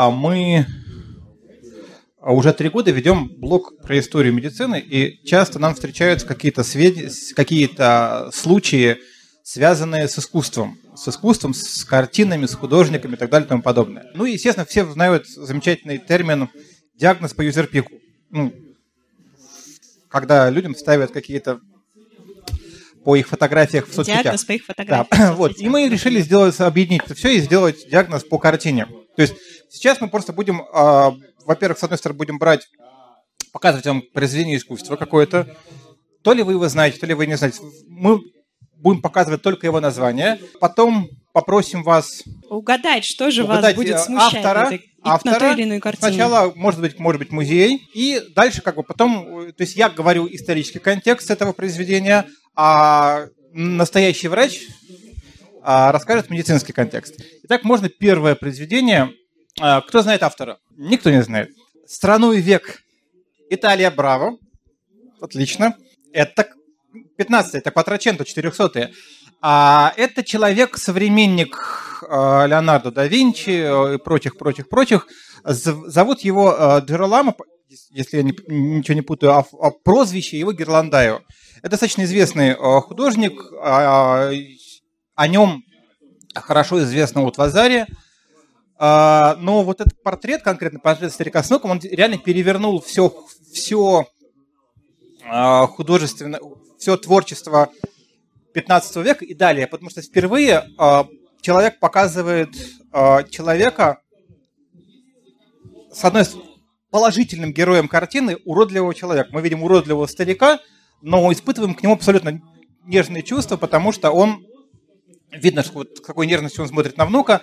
а мы уже три года ведем блог про историю медицины, и часто нам встречаются какие-то свед... какие-то случаи, связанные с искусством. С искусством, с картинами, с художниками и так далее и тому подобное. Ну и, естественно, все знают замечательный термин диагноз по юзерпику. Ну, когда людям ставят какие-то по их фотографиях в соцсетях. Диагноз по их фотографиям. Да. вот. И мы решили сделать, объединить это все и сделать диагноз по картине. То есть сейчас мы просто будем, э, во-первых, с одной стороны, будем брать, показывать вам произведение искусства какое-то. То ли вы его знаете, то ли вы не знаете. Мы будем показывать только его название. Потом попросим вас угадать, что же угадать вас будет э, смущать автора, этой, автора, на той или иной картине. Сначала, может быть, может быть, музей, и дальше как бы потом, э, то есть я говорю исторический контекст этого произведения, а настоящий врач а, расскажет медицинский контекст. Итак, можно первое произведение. А, кто знает автора? Никто не знает. «Страну и век». Италия Браво. Отлично. Это 15 это Кватраченто, 400 а это человек, современник а, Леонардо да Винчи и прочих, прочих, прочих. Зовут его Джероламо, если я ничего не путаю, а, а прозвище его Герландаю. Это достаточно известный э, художник, а, о нем хорошо известно от Вазари. А, но вот этот портрет, конкретно портрет старика с он реально перевернул все, все а, художественное, все творчество 15 века и далее, потому что впервые человек показывает человека с одной положительным героем картины уродливого человека. Мы видим уродливого старика, но испытываем к нему абсолютно нежные чувства, потому что он, видно, что вот какой нежностью он смотрит на внука.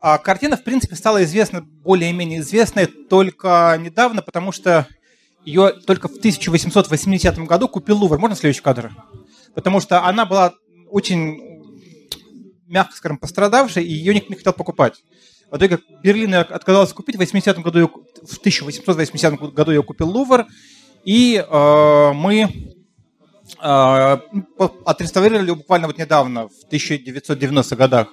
А картина, в принципе, стала известна, более-менее известной только недавно, потому что ее только в 1880 году купил Лувр. Можно следующий кадр? Потому что она была очень, мягко скажем, пострадавшей, и ее никто не хотел покупать. В итоге Берлин отказался купить. В, 80 году ее, в 1880 году ее купил Лувр. И э, мы отреставрировали буквально вот недавно, в 1990-х годах.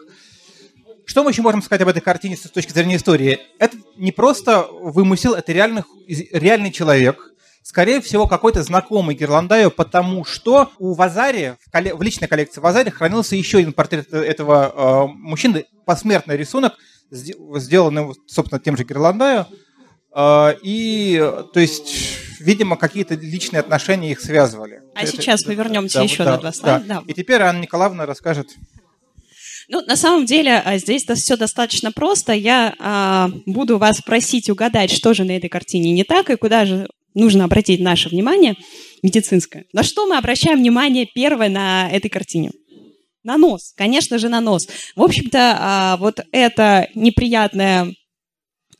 Что мы еще можем сказать об этой картине с точки зрения истории? Это не просто вымысел, это реальный, реальный человек, скорее всего, какой-то знакомый Герландаю, потому что у Вазари, в, колле- в личной коллекции Вазари хранился еще один портрет этого э, мужчины, посмертный рисунок, сделанный, собственно, тем же Герландаю. Э, и, то есть, видимо, какие-то личные отношения их связывали. А это, сейчас мы вернемся да, еще да, на два слайда. Да. Да. И теперь Анна Николаевна расскажет. Ну, на самом деле, а, здесь все достаточно просто. Я а, буду вас просить угадать, что же на этой картине не так и куда же нужно обратить наше внимание медицинское. На что мы обращаем внимание первое на этой картине? На нос, конечно же, на нос. В общем-то, а, вот это неприятное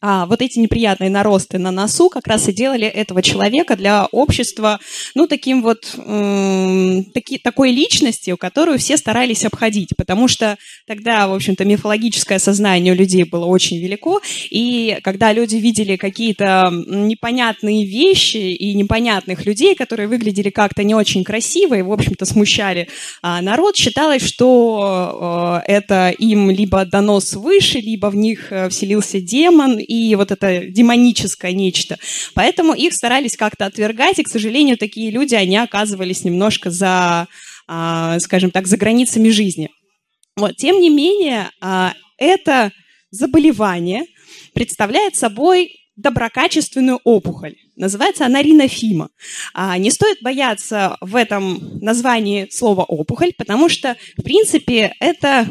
а, вот эти неприятные наросты на носу как раз и делали этого человека для общества, ну, таким вот, э, таки, такой личностью, которую все старались обходить, потому что тогда, в общем-то, мифологическое сознание у людей было очень велико, и когда люди видели какие-то непонятные вещи и непонятных людей, которые выглядели как-то не очень красиво и, в общем-то, смущали а, народ, считалось, что э, это им либо донос выше, либо в них э, вселился демон, и вот это демоническое нечто. Поэтому их старались как-то отвергать, и, к сожалению, такие люди, они оказывались немножко за, а, скажем так, за границами жизни. Вот. Тем не менее, а, это заболевание представляет собой доброкачественную опухоль. Называется она ринофима. А не стоит бояться в этом названии слова опухоль, потому что, в принципе, это,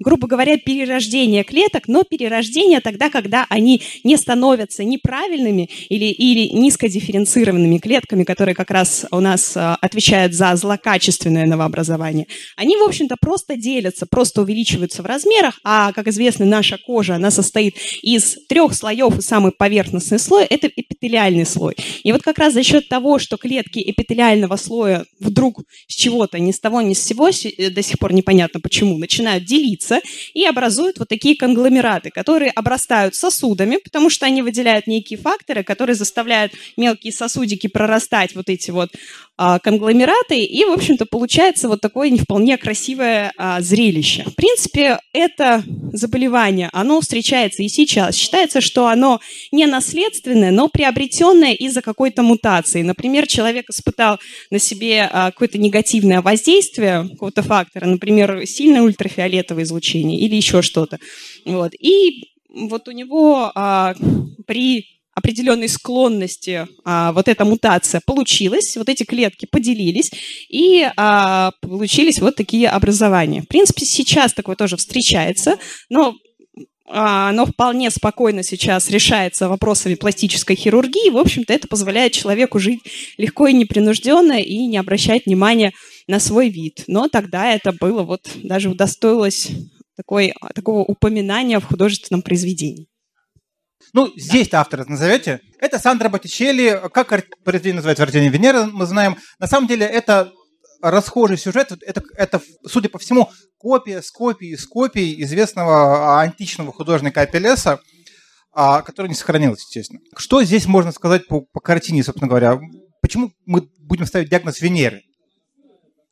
грубо говоря, перерождение клеток, но перерождение тогда, когда они не становятся неправильными или, или низкодифференцированными клетками, которые как раз у нас а, отвечают за злокачественное новообразование. Они, в общем-то, просто делятся, просто увеличиваются в размерах, а, как известно, наша кожа, она состоит из трех слоев, и самый поверхностный слой – это эпителиальный слой. И вот как раз за счет того, что клетки эпителиального слоя вдруг с чего-то, ни с того, ни с сего, э, до сих пор непонятно почему, начинают делиться и образуют вот такие конгломераты, которые обрастают сосудами, потому что они выделяют некие факторы, которые заставляют мелкие сосудики прорастать вот эти вот а, конгломераты, и, в общем-то, получается вот такое не вполне красивое а, зрелище. В принципе, это заболевание, оно встречается и сейчас. Считается, что оно не наследственное, но приобретенное из-за какой-то мутации. Например, человек испытал на себе а, какое-то негативное воздействие какого-то фактора, например, сильное ультрафиолетовое излучение или еще что-то. Вот. И вот у него а, при определенной склонности а, вот эта мутация получилась, вот эти клетки поделились, и а, получились вот такие образования. В принципе, сейчас такое тоже встречается, но а, оно вполне спокойно сейчас решается вопросами пластической хирургии. В общем-то, это позволяет человеку жить легко и непринужденно и не обращать внимания на свой вид. Но тогда это было вот даже удостоилось такой, такого упоминания в художественном произведении. Ну, здесь-то автора назовете. Это Сандра Боттичелли. Как произведение называется «Рождение Венеры», мы знаем. На самом деле это расхожий сюжет. Это, это, судя по всему, копия с копией с копией известного античного художника Апеллеса, а, который не сохранилось, естественно. Что здесь можно сказать по, по картине, собственно говоря? Почему мы будем ставить диагноз Венеры?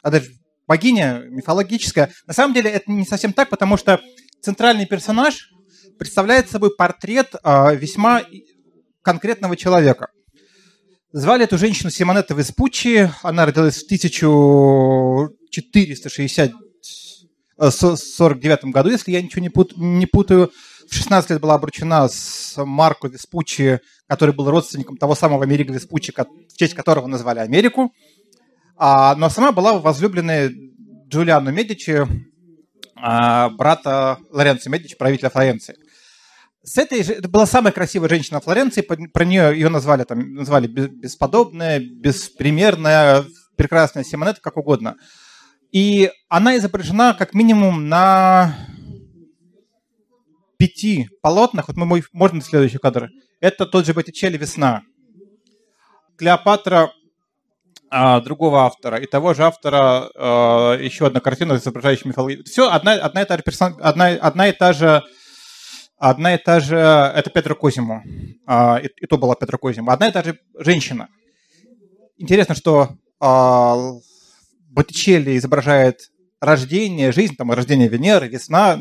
А даже богиня мифологическая. На самом деле это не совсем так, потому что центральный персонаж представляет собой портрет э, весьма конкретного человека. Звали эту женщину Симонетта Веспуччи. Она родилась в 1449 э, году, если я ничего не путаю. В 16 лет была обручена с Марко Веспуччи, который был родственником того самого Америка Веспуччи, в честь которого назвали Америку. А, но сама была возлюбленной Джулиану Медичи, а, брата Лоренцо Медичи, правителя Флоренции. С этой же, это была самая красивая женщина Флоренции, про нее ее назвали, там, назвали бесподобная, беспримерная, прекрасная Симонетта, как угодно. И она изображена как минимум на пяти полотнах. Вот мы можно следующий кадр. Это тот же Боттичелли «Весна». Клеопатра а, другого автора и того же автора а, еще одна картина, изображающая мифологию. Все одна, одна, и та же персон... одна, одна и та же одна и та же, это Петра Козиму, а, и, и то была Петра Козиму, одна и та же женщина. Интересно, что а, Боттичелли изображает рождение, жизнь, там, рождение Венеры, весна,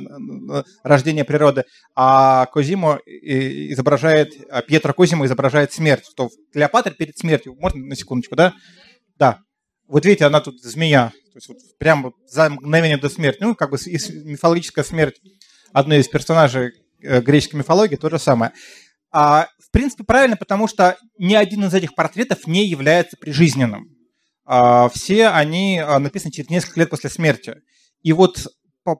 рождение природы, а Козимо изображает, а Пьетро Козимо изображает смерть, что Клеопатра перед смертью, можно на секундочку, да? Да. Вот видите, она тут змея, то есть вот прямо за мгновение до смерти, ну, как бы мифологическая смерть одной из персонажей греческой мифологии то же самое. А, в принципе, правильно, потому что ни один из этих портретов не является прижизненным. А, все они а, написаны через несколько лет после смерти. И вот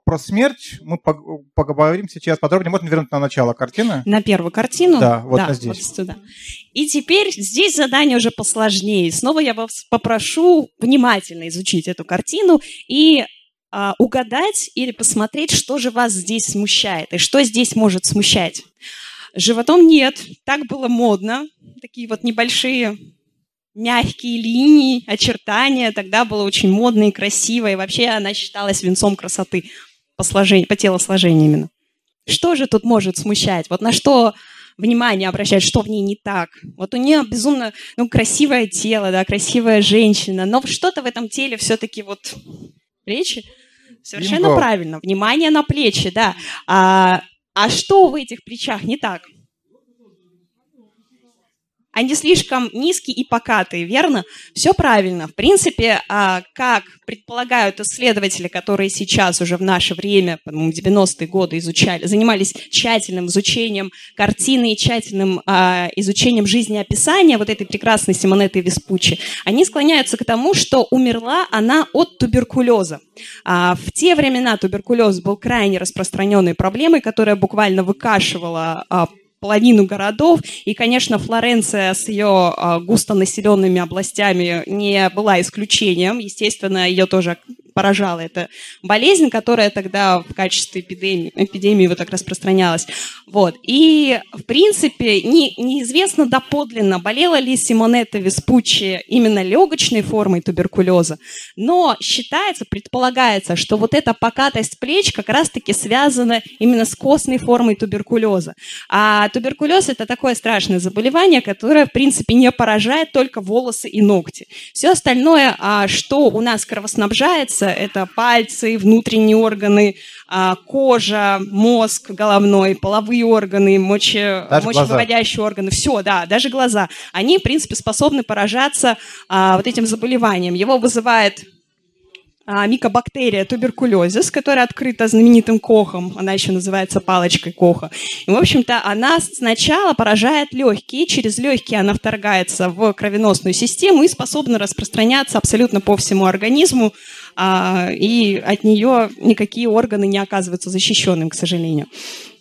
про смерть мы поговорим сейчас подробнее. Можно вернуть на начало картины? На первую картину? Да, вот да, здесь. Вот сюда. И теперь здесь задание уже посложнее. Снова я вас попрошу внимательно изучить эту картину и а, угадать или посмотреть, что же вас здесь смущает и что здесь может смущать. Животом нет, так было модно, такие вот небольшие мягкие линии, очертания, тогда было очень модно и красиво, и вообще она считалась венцом красоты по, сложению, по телосложению именно. Что же тут может смущать? Вот на что внимание обращать, что в ней не так. Вот у нее безумно ну, красивое тело, да, красивая женщина, но что-то в этом теле все-таки вот плечи. Совершенно Бинго. правильно. Внимание на плечи, да. А, а что в этих плечах не так? Они слишком низкие и покатые, верно? Все правильно. В принципе, а, как предполагают исследователи, которые сейчас уже в наше время, по-моему, 90-е годы изучали, занимались тщательным изучением картины и тщательным а, изучением жизнеописания вот этой прекрасной Симонеты Веспуччи, они склоняются к тому, что умерла она от туберкулеза. А, в те времена туберкулез был крайне распространенной проблемой, которая буквально выкашивала половину городов. И, конечно, Флоренция с ее а, густонаселенными областями не была исключением. Естественно, ее тоже поражала эта болезнь, которая тогда в качестве эпидемии, эпидемии вот так распространялась. Вот. И, в принципе, не, неизвестно доподлинно, болела ли Симонетта Веспуччи именно легочной формой туберкулеза, но считается, предполагается, что вот эта покатость плеч как раз-таки связана именно с костной формой туберкулеза. А туберкулез – это такое страшное заболевание, которое, в принципе, не поражает только волосы и ногти. Все остальное, а, что у нас кровоснабжается, разделяется. Это пальцы, внутренние органы, а, кожа, мозг головной, половые органы, моче, мочевыводящие органы. Все, да, даже глаза. Они, в принципе, способны поражаться а, вот этим заболеванием. Его вызывает а, микобактерия туберкулезис, которая открыта знаменитым Кохом, она еще называется палочкой Коха. И, в общем-то, она сначала поражает легкие, через легкие она вторгается в кровеносную систему и способна распространяться абсолютно по всему организму, и от нее никакие органы не оказываются защищенным, к сожалению.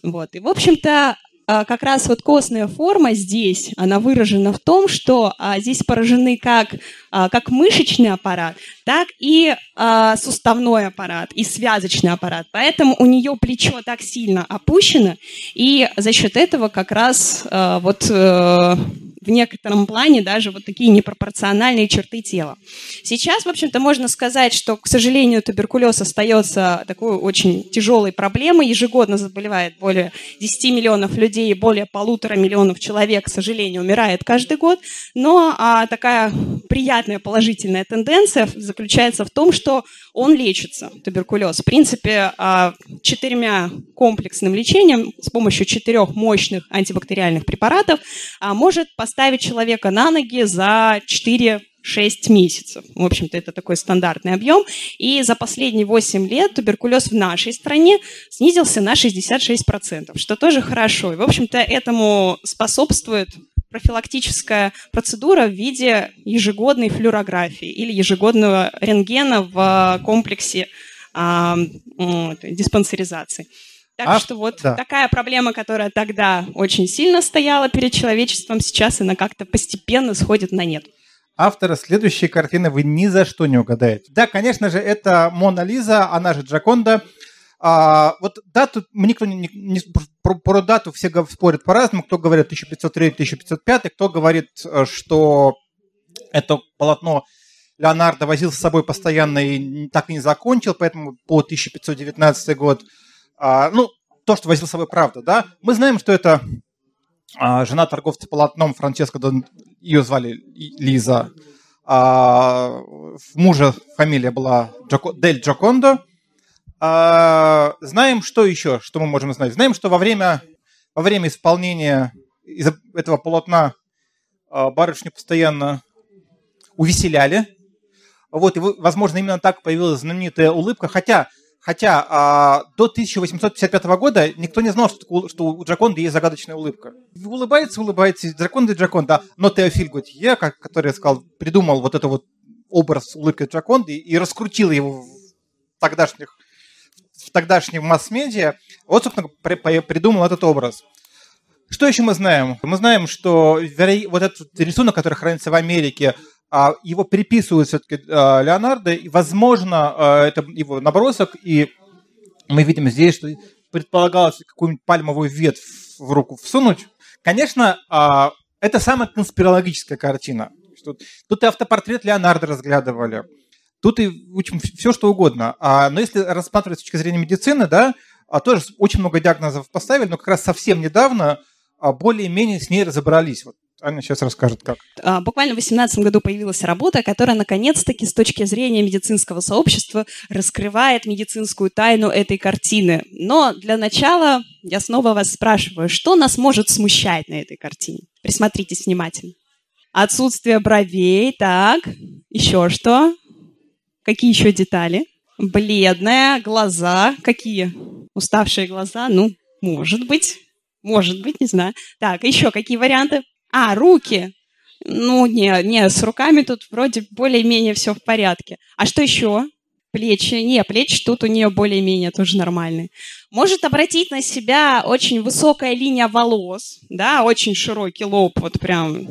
Вот. И, в общем-то, а, как раз вот костная форма здесь, она выражена в том, что а, здесь поражены как, а, как мышечный аппарат, так и а, суставной аппарат, и связочный аппарат. Поэтому у нее плечо так сильно опущено, и за счет этого как раз а, вот а, в некотором плане даже вот такие непропорциональные черты тела. Сейчас, в общем-то, можно сказать, что, к сожалению, туберкулез остается такой очень тяжелой проблемой. Ежегодно заболевает более 10 миллионов людей, более полутора миллионов человек, к сожалению, умирает каждый год. Но а, такая приятная положительная тенденция заключается в том, что он лечится, туберкулез. В принципе, а, четырьмя комплексным лечением с помощью четырех мощных антибактериальных препаратов а, может поставить человека на ноги за 4 6 месяцев. В общем-то, это такой стандартный объем. И за последние 8 лет туберкулез в нашей стране снизился на 66%, что тоже хорошо. И, в общем-то, этому способствует профилактическая процедура в виде ежегодной флюорографии или ежегодного рентгена в комплексе а, диспансеризации. Так а, что вот да. такая проблема, которая тогда очень сильно стояла перед человечеством, сейчас она как-то постепенно сходит на нет. Автора следующей картины вы ни за что не угадаете. Да, конечно же, это Мона Лиза, она же Джаконда. А, вот дату, никто не, не, не про, про дату все спорят по-разному. Кто говорит 1503-1505, кто говорит, э, что это полотно Леонардо возил с собой постоянно и так и не закончил, поэтому по 1519 год. А, ну, то, что возил с собой, правда, да. Мы знаем, что это а, жена торговца полотном Франческо, ее звали Лиза. А, мужа фамилия была Джоко, Дель Джокондо. А, знаем, что еще, что мы можем знать? Знаем, что во время, во время исполнения из этого полотна а, барышню постоянно увеселяли. Вот, и, возможно, именно так появилась знаменитая улыбка. Хотя, хотя а, до 1855 года никто не знал, что, что у Джаконды есть загадочная улыбка. Улыбается, улыбается, Джаконда Джаконда. Но Теофиль Готье, который сказал, придумал вот этот вот образ улыбки Джаконды и раскрутил его в тогдашних в тогдашнем масс-медиа, вот, собственно, придумал этот образ. Что еще мы знаем? Мы знаем, что вот этот рисунок, который хранится в Америке, а, его приписывают все-таки а, Леонардо, и, возможно, а, это его набросок, и мы видим здесь, что предполагалось какую-нибудь пальмовую ветвь в руку всунуть. Конечно, это самая конспирологическая картина. Тут, и автопортрет Леонардо разглядывали, Тут и учим все, что угодно. А, но если рассматривать с точки зрения медицины, да, а, тоже очень много диагнозов поставили, но как раз совсем недавно а, более-менее с ней разобрались. Вот Аня сейчас расскажет, как. А, буквально в 2018 году появилась работа, которая наконец-таки с точки зрения медицинского сообщества раскрывает медицинскую тайну этой картины. Но для начала я снова вас спрашиваю, что нас может смущать на этой картине? Присмотритесь внимательно. Отсутствие бровей, так, еще что? Какие еще детали? Бледная, глаза. Какие? Уставшие глаза? Ну, может быть. Может быть, не знаю. Так, еще какие варианты? А, руки. Ну, не, не, с руками тут вроде более-менее все в порядке. А что еще? Плечи. Не, плечи тут у нее более-менее тоже нормальные. Может обратить на себя очень высокая линия волос, да, очень широкий лоб, вот прям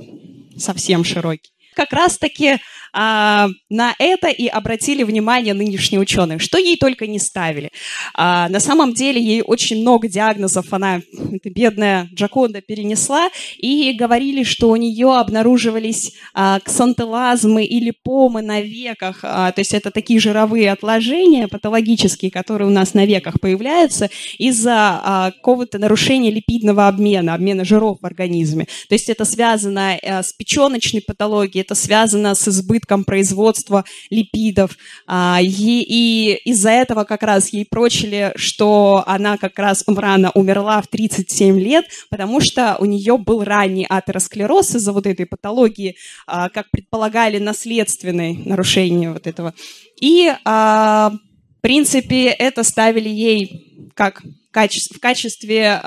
совсем широкий. Как раз-таки а, на это и обратили внимание нынешние ученые, что ей только не ставили. А, на самом деле ей очень много диагнозов она, эта бедная Джаконда, перенесла, и говорили, что у нее обнаруживались а, ксантелазмы или помы на веках, а, то есть это такие жировые отложения патологические, которые у нас на веках появляются из-за а, какого-то нарушения липидного обмена, обмена жиров в организме. То есть это связано а, с печеночной патологией, это связано с избытком попыткам производства липидов. А, и, из-за этого как раз ей прочили, что она как раз рано умерла в 37 лет, потому что у нее был ранний атеросклероз из-за вот этой патологии, а, как предполагали, наследственное нарушение вот этого. И, а, в принципе, это ставили ей как в качестве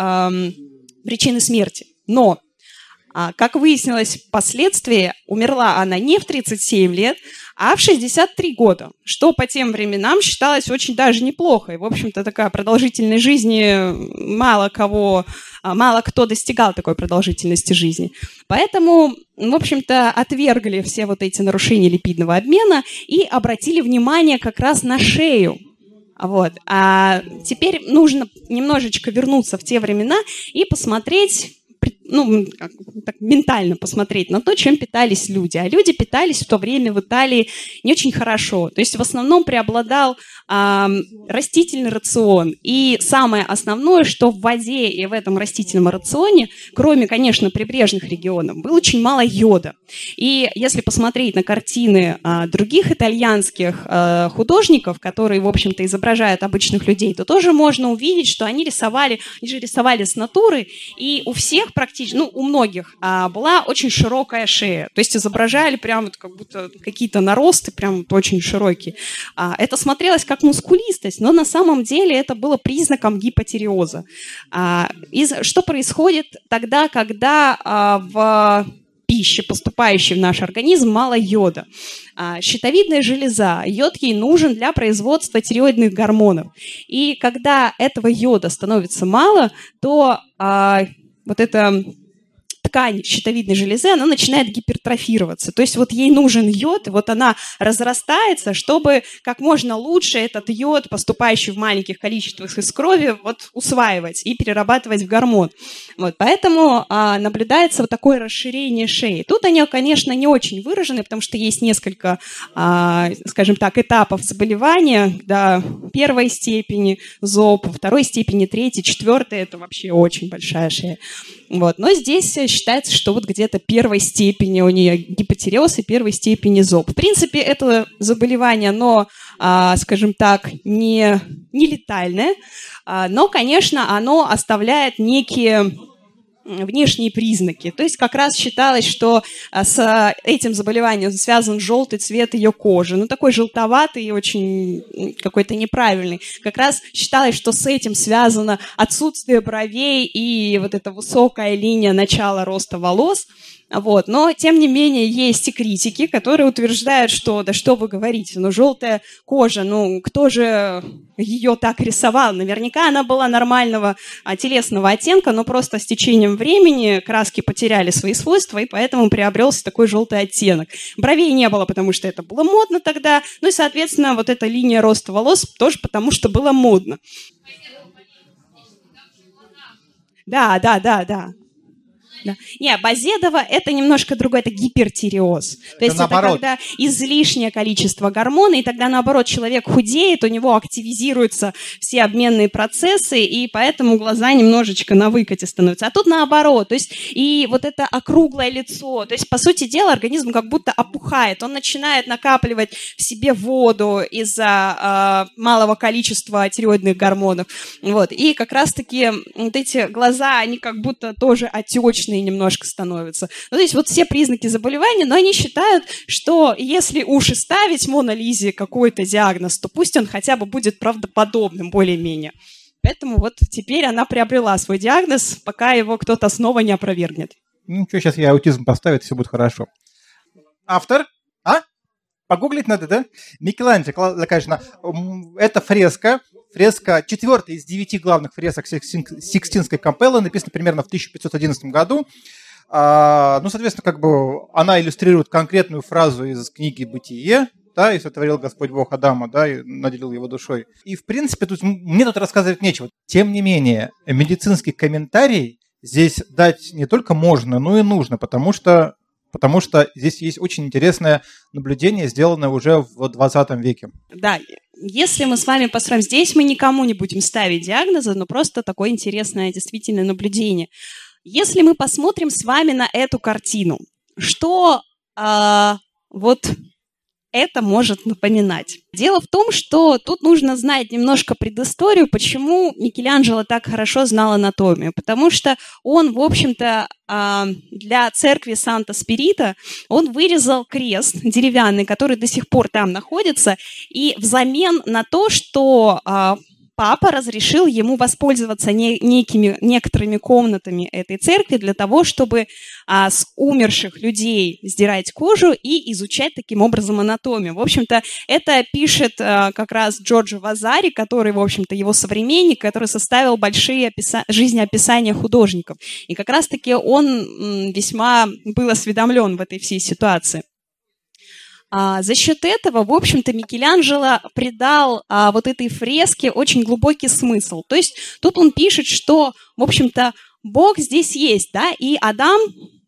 причины смерти. Но как выяснилось впоследствии, умерла она не в 37 лет, а в 63 года, что по тем временам считалось очень даже неплохо. И, в общем-то, такая продолжительной жизни мало кого, а, мало кто достигал такой продолжительности жизни. Поэтому, в общем-то, отвергли все вот эти нарушения липидного обмена и обратили внимание как раз на шею, вот. А теперь нужно немножечко вернуться в те времена и посмотреть, ну, как, так ментально посмотреть на то, чем питались люди. А люди питались в то время в Италии не очень хорошо. То есть в основном преобладал э, растительный рацион. И самое основное, что в воде и в этом растительном рационе, кроме, конечно, прибрежных регионов, было очень мало йода. И если посмотреть на картины э, других итальянских э, художников, которые, в общем-то, изображают обычных людей, то тоже можно увидеть, что они рисовали, они же рисовали с натуры, и у всех практически, ну, у многих а, была очень широкая шея. То есть изображали прям вот как будто какие-то наросты прям вот очень широкие. А, это смотрелось как мускулистость, но на самом деле это было признаком гипотериоза. А, из, что происходит тогда, когда а, в пище, поступающей в наш организм, мало йода. А, щитовидная железа, йод ей нужен для производства тиреоидных гормонов. И когда этого йода становится мало, то а, вот это ткань щитовидной железы, она начинает гипертрофироваться. То есть вот ей нужен йод, и вот она разрастается, чтобы как можно лучше этот йод, поступающий в маленьких количествах из крови, вот усваивать и перерабатывать в гормон. Вот, поэтому а, наблюдается вот такое расширение шеи. Тут они, конечно, не очень выражены, потому что есть несколько, а, скажем так, этапов заболевания, да, первой степени ЗОП, второй степени, третьей, четвертой, это вообще очень большая шея. Вот. Но здесь считается, что вот где-то первой степени у нее гипотереоз и первой степени ЗОП. В принципе, это заболевание, но, а, скажем так, не, не летальное, а, но, конечно, оно оставляет некие внешние признаки. То есть как раз считалось, что а, с этим заболеванием связан желтый цвет ее кожи. Ну, такой желтоватый и очень какой-то неправильный. Как раз считалось, что с этим связано отсутствие бровей и вот эта высокая линия начала роста волос. Вот. Но, тем не менее, есть и критики, которые утверждают, что, да что вы говорите, ну, желтая кожа, ну, кто же ее так рисовал? Наверняка она была нормального а, телесного оттенка, но просто с течением времени краски потеряли свои свойства, и поэтому приобрелся такой желтый оттенок. Бровей не было, потому что это было модно тогда, ну и, соответственно, вот эта линия роста волос тоже потому, что было модно. Да, да, да, да. Да. Не, Базедова это немножко другое, это гипертиреоз. То это есть наоборот. это когда излишнее количество гормона, и тогда наоборот человек худеет, у него активизируются все обменные процессы, и поэтому глаза немножечко на выкате становятся. А тут наоборот, то есть и вот это округлое лицо, то есть по сути дела организм как будто опухает, он начинает накапливать в себе воду из-за э, малого количества тиреоидных гормонов, вот, и как раз-таки вот эти глаза, они как будто тоже отечные, мрачные немножко становятся. Ну, то есть вот все признаки заболевания, но они считают, что если уж и ставить Мона какой-то диагноз, то пусть он хотя бы будет правдоподобным более-менее. Поэтому вот теперь она приобрела свой диагноз, пока его кто-то снова не опровергнет. Ну, ничего, сейчас я аутизм поставить, все будет хорошо. Автор? Погуглить надо, да? Микеланджело, конечно, это фреска, фреска, четвертая из девяти главных фресок Сикстинской капеллы, написана примерно в 1511 году. А, ну, соответственно, как бы она иллюстрирует конкретную фразу из книги «Бытие», да, и сотворил Господь Бог Адама, да, и наделил его душой. И, в принципе, тут, мне тут рассказывать нечего. Тем не менее, медицинский комментарий здесь дать не только можно, но и нужно, потому что, потому что здесь есть очень интересное наблюдение, сделанное уже в 20 веке. Да, если мы с вами построим здесь, мы никому не будем ставить диагнозы, но просто такое интересное действительно наблюдение. Если мы посмотрим с вами на эту картину, что э, вот это может напоминать. Дело в том, что тут нужно знать немножко предысторию, почему Микеланджело так хорошо знал анатомию. Потому что он, в общем-то, а, для церкви Санта-Спирита он вырезал крест деревянный, который до сих пор там находится, и взамен на то, что а, папа разрешил ему воспользоваться не, некими, некоторыми комнатами этой церкви для того, чтобы а, с умерших людей сдирать кожу и изучать таким образом анатомию. В общем-то, это пишет а, как раз Джорджо Вазари, который, в общем-то, его современник, который составил большие описа- жизнеописания художников. И как раз-таки он м, весьма был осведомлен в этой всей ситуации. А, за счет этого, в общем-то, Микеланджело придал а, вот этой фреске очень глубокий смысл. То есть тут он пишет, что, в общем-то, Бог здесь есть, да, и Адам,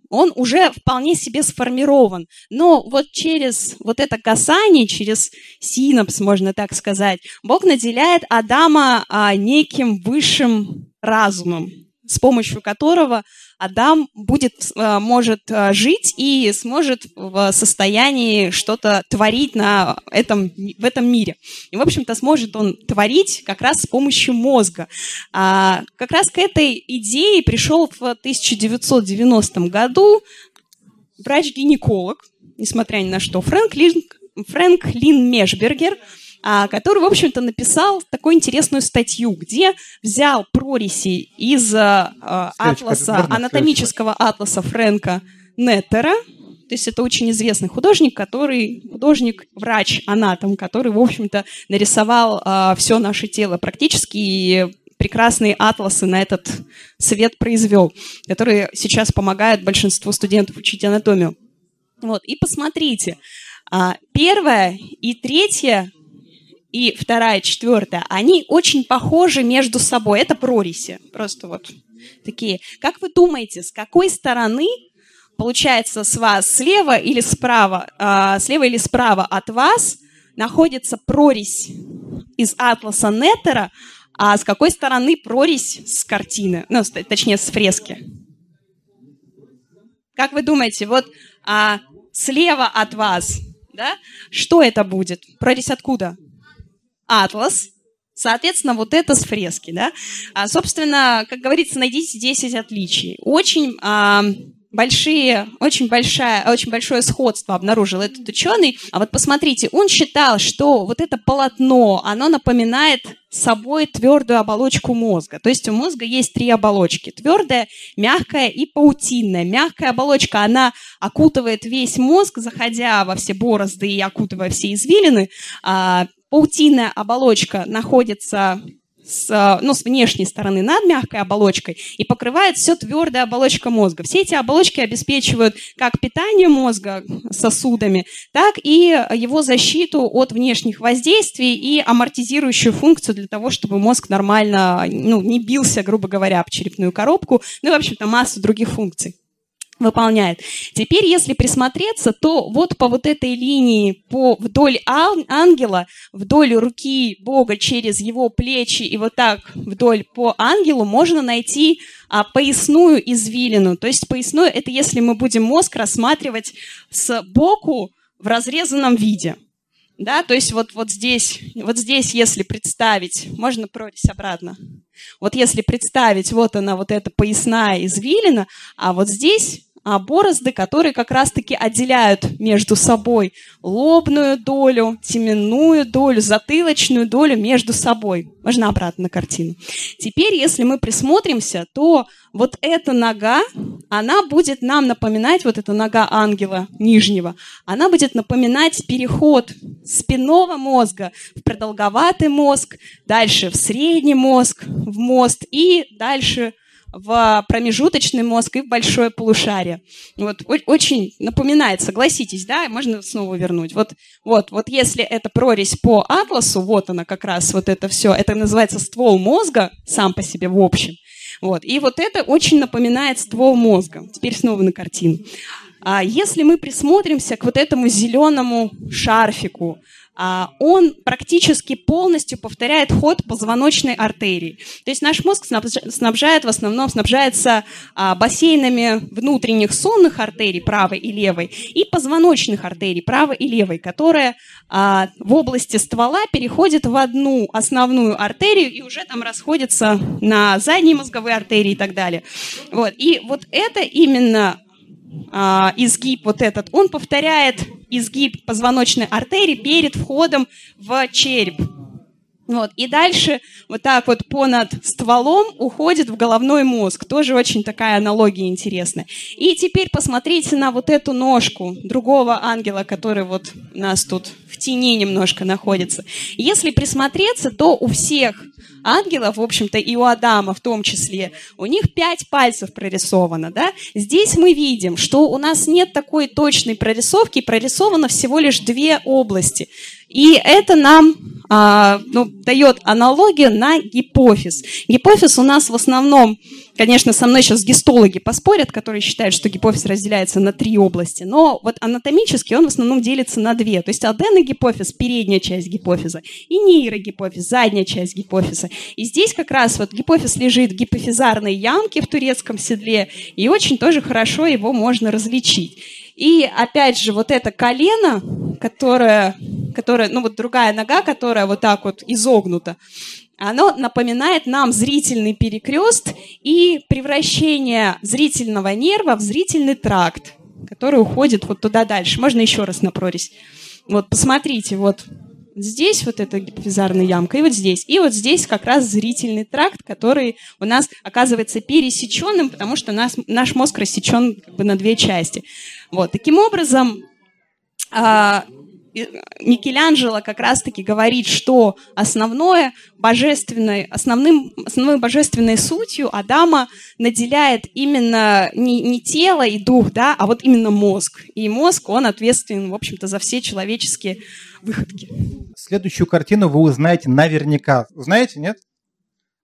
он уже вполне себе сформирован. Но вот через вот это касание, через синапс, можно так сказать, Бог наделяет Адама а, неким высшим разумом, с помощью которого Адам будет, э, может э, жить и сможет в состоянии что-то творить на этом, в этом мире. И, в общем-то, сможет он творить как раз с помощью мозга. А как раз к этой идее пришел в 1990 году врач-гинеколог, несмотря ни на что, Фрэнк Лин, Фрэнк Лин Мешбергер – который, в общем-то, написал такую интересную статью, где взял прореси из а, атласа, анатомического атласа Фрэнка Неттера, то есть это очень известный художник, который художник, врач, анатом, который, в общем-то, нарисовал э, все наше тело практически и прекрасные атласы на этот свет произвел, которые сейчас помогают большинству студентов учить анатомию. Вот, и посмотрите, первое и третье и вторая, четвертая, они очень похожи между собой. Это прориси, просто вот такие. Как вы думаете, с какой стороны получается с вас слева или справа, э, слева или справа от вас находится прорезь из атласа Неттера, а с какой стороны прорезь с картины, ну, точнее, с фрески? Как вы думаете, вот а, слева от вас, да, что это будет? Прорезь откуда? Атлас, Соответственно, вот это с фрески, да. А, собственно, как говорится, найдите 10 отличий. Очень а, большие, очень, большая, очень большое сходство обнаружил этот ученый. А вот посмотрите, он считал, что вот это полотно, оно напоминает собой твердую оболочку мозга. То есть у мозга есть три оболочки. Твердая, мягкая и паутинная. Мягкая оболочка, она окутывает весь мозг, заходя во все борозды и окутывая все извилины. А паутинная оболочка находится с, ну, с внешней стороны над мягкой оболочкой и покрывает все твердая оболочка мозга. Все эти оболочки обеспечивают как питание мозга сосудами, так и его защиту от внешних воздействий и амортизирующую функцию для того, чтобы мозг нормально ну, не бился, грубо говоря, об черепную коробку, ну и, в общем-то, массу других функций выполняет. Теперь, если присмотреться, то вот по вот этой линии, по вдоль ангела, вдоль руки Бога через его плечи и вот так вдоль по ангелу можно найти а, поясную извилину. То есть поясную – это если мы будем мозг рассматривать с боку в разрезанном виде. Да, то есть вот, вот, здесь, вот здесь, если представить, можно прорезь обратно. Вот если представить, вот она, вот эта поясная извилина, а вот здесь а, борозды, которые как раз-таки отделяют между собой лобную долю, теменную долю, затылочную долю между собой. Можно обратно на картину. Теперь, если мы присмотримся, то вот эта нога, она будет нам напоминать, вот эта нога ангела нижнего, она будет напоминать переход спинного мозга в продолговатый мозг, дальше в средний мозг, в мост и дальше в промежуточный мозг и в большое полушарие. Вот, очень напоминает, согласитесь, да, можно снова вернуть. Вот, вот, вот если это прорезь по атласу, вот она как раз, вот это все, это называется ствол мозга сам по себе в общем. Вот, и вот это очень напоминает ствол мозга. Теперь снова на картину. А если мы присмотримся к вот этому зеленому шарфику, он практически полностью повторяет ход позвоночной артерии. То есть наш мозг снабжает, в основном снабжается а, бассейнами внутренних сонных артерий правой и левой и позвоночных артерий правой и левой, которые а, в области ствола переходят в одну основную артерию и уже там расходятся на задние мозговые артерии и так далее. Вот. И вот это именно а, изгиб вот этот, он повторяет изгиб позвоночной артерии перед входом в череп. Вот. И дальше вот так вот понад стволом уходит в головной мозг. Тоже очень такая аналогия интересная. И теперь посмотрите на вот эту ножку другого ангела, который вот у нас тут в тени немножко находится. Если присмотреться, то у всех ангелов, в общем-то, и у Адама в том числе, у них пять пальцев прорисовано, да? Здесь мы видим, что у нас нет такой точной прорисовки, прорисовано всего лишь две области. И это нам а, ну, дает аналогию на гипофиз. Гипофиз у нас в основном, конечно, со мной сейчас гистологи поспорят, которые считают, что гипофиз разделяется на три области, но вот анатомически он в основном делится на две. То есть аденогипофиз – передняя часть гипофиза, и нейрогипофиз – задняя часть гипофиза. И здесь как раз вот гипофиз лежит в гипофизарной ямке в турецком седле, и очень тоже хорошо его можно различить. И опять же, вот это колено, которое, которое, ну вот другая нога, которая вот так вот изогнута, оно напоминает нам зрительный перекрест и превращение зрительного нерва в зрительный тракт, который уходит вот туда дальше. Можно еще раз на прорезь. Вот, посмотрите, вот здесь вот эта гипофизарная ямка, и вот здесь. И вот здесь как раз зрительный тракт, который у нас оказывается пересеченным, потому что нас, наш мозг рассечен как бы на две части. Вот. Таким образом, а, Микеланджело как раз-таки говорит, что основное божественной, основным, основной божественной сутью Адама наделяет именно не, не тело и дух, да, а вот именно мозг. И мозг, он ответственен, в общем-то, за все человеческие выходки. Следующую картину вы узнаете наверняка. Знаете, нет?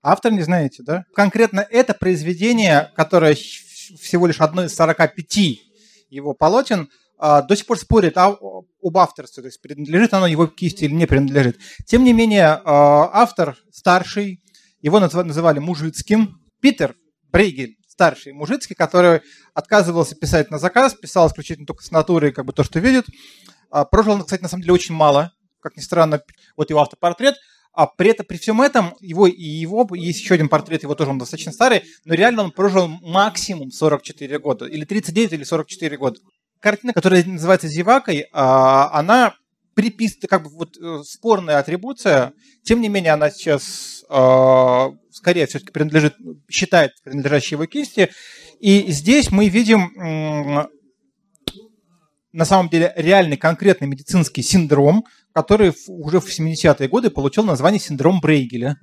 Автор не знаете, да? Конкретно это произведение, которое всего лишь одно из 45 его полотен, а, до сих пор спорят об авторстве, то есть принадлежит оно его кисти или не принадлежит. Тем не менее, а, автор старший, его называли Мужицким, Питер Брейгель, старший Мужицкий, который отказывался писать на заказ, писал исключительно только с натуры, как бы то, что видит. А, прожил он, кстати, на самом деле очень мало, как ни странно, вот его автопортрет. А при, этом, при всем этом, его и его, есть еще один портрет, его тоже он достаточно старый, но реально он прожил максимум 44 года, или 39, или 44 года. Картина, которая называется «Зевакой», а, она приписана, как бы вот э, спорная атрибуция, тем не менее она сейчас а, скорее все-таки принадлежит, считает принадлежащей его кисти. И здесь мы видим на самом деле реальный конкретный медицинский синдром, который уже в 70-е годы получил название синдром Брейгеля.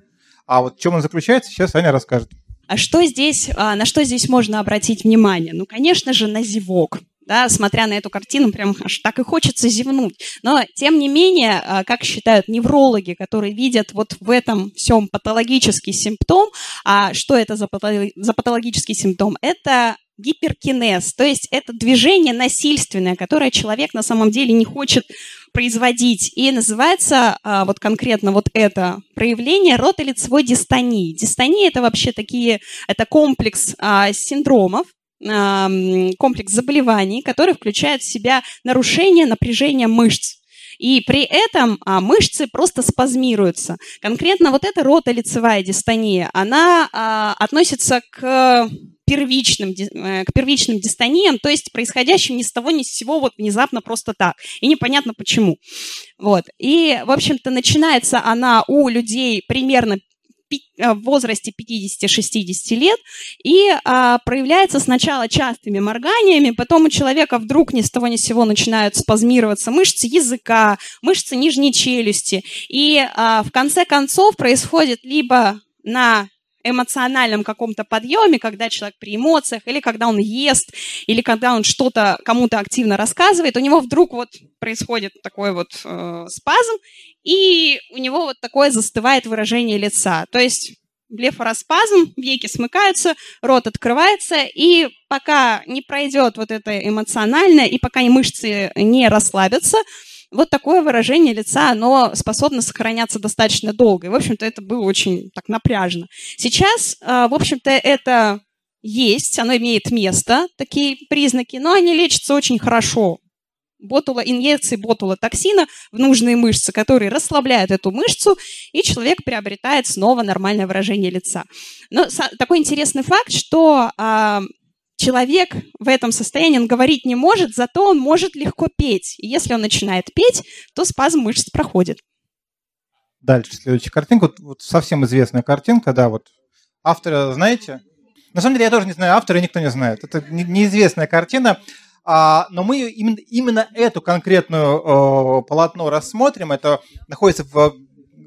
А вот в чем он заключается, сейчас Аня расскажет. А что здесь, а, на что здесь можно обратить внимание? Ну, конечно же, на зевок. Да, смотря на эту картину, прям аж так и хочется зевнуть. Но, тем не менее, а, как считают неврологи, которые видят вот в этом всем патологический симптом, а что это за патологический симптом? Это гиперкинез, то есть это движение насильственное, которое человек на самом деле не хочет производить. И называется а, вот конкретно вот это проявление ротолицевой дистонии. Дистония это вообще такие, это комплекс а, синдромов, комплекс заболеваний, который включает в себя нарушение напряжения мышц. И при этом а, мышцы просто спазмируются. Конкретно вот эта ротолицевая дистония, она а, относится к первичным, э, к первичным дистониям, то есть происходящим ни с того ни с сего вот внезапно просто так. И непонятно почему. Вот. И, в общем-то, начинается она у людей примерно в возрасте 50-60 лет и а, проявляется сначала частыми морганиями, потом у человека вдруг ни с того ни с сего начинают спазмироваться мышцы языка, мышцы нижней челюсти. И а, в конце концов происходит либо на эмоциональном каком-то подъеме, когда человек при эмоциях, или когда он ест, или когда он что-то кому-то активно рассказывает, у него вдруг вот происходит такой вот э, спазм, и у него вот такое застывает выражение лица. То есть блефороспазм, веки смыкаются, рот открывается, и пока не пройдет вот это эмоциональное, и пока мышцы не расслабятся, вот такое выражение лица, оно способно сохраняться достаточно долго. И, в общем-то, это было очень так напряжно. Сейчас, в общем-то, это есть, оно имеет место, такие признаки, но они лечатся очень хорошо. Ботула, инъекции ботулотоксина в нужные мышцы, которые расслабляют эту мышцу, и человек приобретает снова нормальное выражение лица. Но такой интересный факт, что а, человек в этом состоянии, он говорить не может, зато он может легко петь. И если он начинает петь, то спазм мышц проходит. Дальше, следующая картинка. Вот, вот совсем известная картинка, да, вот автора знаете? На самом деле я тоже не знаю автора, никто не знает. Это неизвестная картина. А, но мы именно, именно эту конкретную э, полотно рассмотрим. Это находится в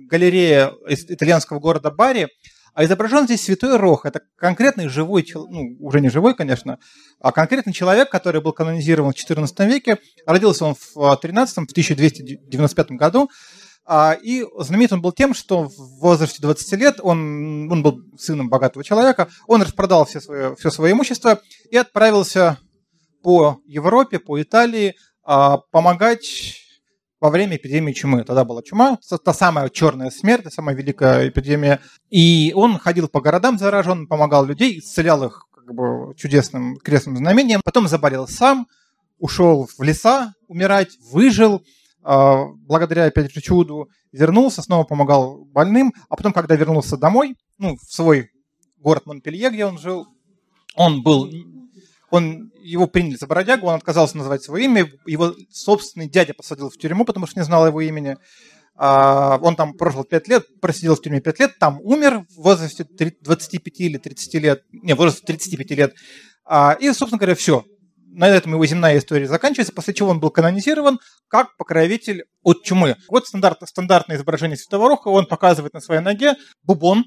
галерее итальянского города Бари. А изображен здесь святой Рох. Это конкретный живой, ну, уже не живой, конечно, а конкретный человек, который был канонизирован в XIV веке. Родился он в 13 в 1295 году. А, и знаменит он был тем, что в возрасте 20 лет он, он был сыном богатого человека, он распродал все свое, все свое имущество и отправился по Европе, по Италии а, помогать во время эпидемии чумы. Тогда была чума, та самая черная смерть, та самая великая эпидемия. И он ходил по городам заражен, помогал людей, исцелял их как бы чудесным крестным знамением. Потом заболел сам, ушел в леса умирать, выжил – а, благодаря, опять же, чуду, вернулся, снова помогал больным, а потом, когда вернулся домой, ну, в свой город Монпелье, где он жил, он был, он, его приняли за бродягу, он отказался называть свое имя, его собственный дядя посадил в тюрьму, потому что не знал его имени, а, он там прожил 5 лет, просидел в тюрьме 5 лет, там умер в возрасте 25 или 30 лет, не, в возрасте 35 лет, а, и, собственно говоря, все на этом его земная история заканчивается, после чего он был канонизирован как покровитель от чумы. Вот стандарт, стандартное изображение Святого Роха, он показывает на своей ноге бубон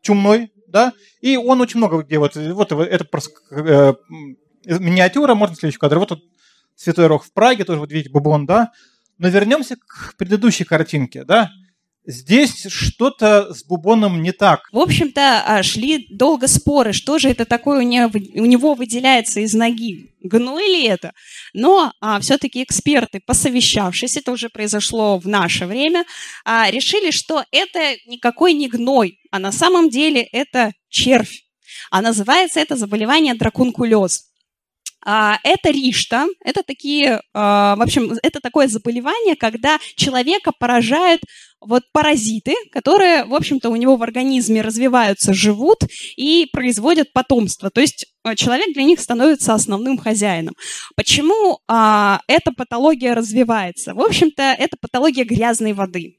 чумной, да, и он очень много где вот, вот это просто э, миниатюра, можно следующий кадр, вот тут Святой Рох в Праге, тоже вот видите бубон, да, но вернемся к предыдущей картинке, да, Здесь что-то с Бубоном не так. В общем-то, а, шли долго споры, что же это такое у него выделяется из ноги. Гной ли это? Но а, все-таки эксперты, посовещавшись, это уже произошло в наше время, а, решили, что это никакой не гной, а на самом деле это червь. А называется это заболевание дракункулез. А, это ришта, это такие, а, в общем, это такое заболевание, когда человека поражают вот паразиты, которые, в общем-то, у него в организме развиваются, живут и производят потомство. То есть а, человек для них становится основным хозяином. Почему а, эта патология развивается? В общем-то, это патология грязной воды.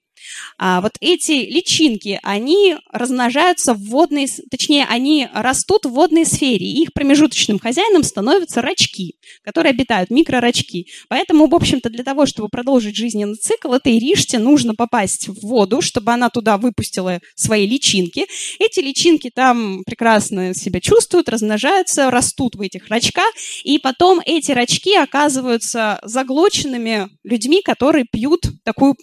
А вот эти личинки, они размножаются в водной, точнее, они растут в водной сфере, и их промежуточным хозяином становятся рачки, которые обитают, микрорачки. Поэтому, в общем-то, для того, чтобы продолжить жизненный цикл, этой риште нужно попасть в воду, чтобы она туда выпустила свои личинки. Эти личинки там прекрасно себя чувствуют, размножаются, растут в этих рачках, и потом эти рачки оказываются заглоченными людьми, которые пьют такую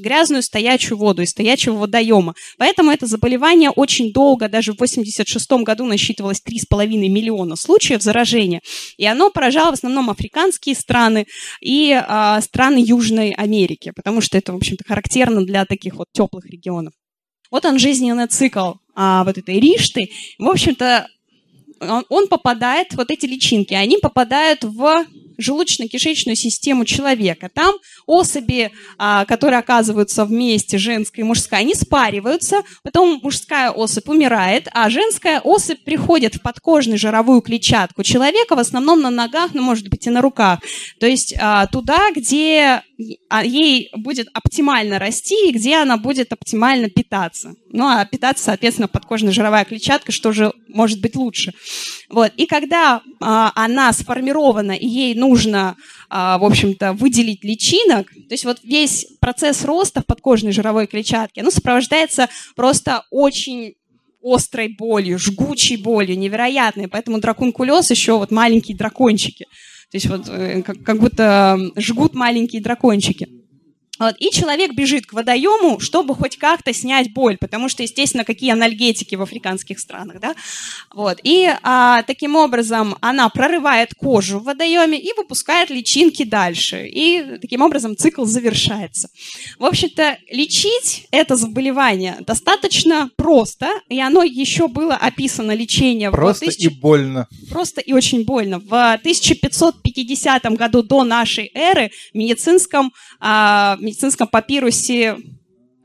грязную стоячую воду из стоячего водоема. Поэтому это заболевание очень долго, даже в 1986 году насчитывалось 3,5 миллиона случаев заражения. И оно поражало в основном африканские страны и а, страны Южной Америки, потому что это, в общем-то, характерно для таких вот теплых регионов. Вот он жизненный цикл а, вот этой ришты. В общем-то, он, он попадает, вот эти личинки, они попадают в желудочно-кишечную систему человека. Там особи, а, которые оказываются вместе, женская и мужская, они спариваются, потом мужская особь умирает, а женская особь приходит в подкожную жировую клетчатку человека, в основном на ногах, ну, может быть, и на руках. То есть а, туда, где ей будет оптимально расти и где она будет оптимально питаться. Ну, а питаться, соответственно, подкожная жировая клетчатка, что же может быть лучше. Вот. И когда а, она сформирована, и ей нужно, а, в общем-то, выделить личинок, то есть вот весь процесс роста в подкожной жировой клетчатке, ну, сопровождается просто очень острой болью, жгучей болью, невероятной. Поэтому дракункулез еще вот маленькие дракончики. То есть вот э, как, как будто жгут маленькие дракончики. Вот, и человек бежит к водоему, чтобы хоть как-то снять боль, потому что, естественно, какие анальгетики в африканских странах, да? Вот, и а, таким образом она прорывает кожу в водоеме и выпускает личинки дальше, и таким образом цикл завершается. В общем-то, лечить это заболевание достаточно просто, и оно еще было описано лечение просто в 1000... и больно. Просто и очень больно. В 1550 году до нашей эры в медицинском а, медицинском папирусе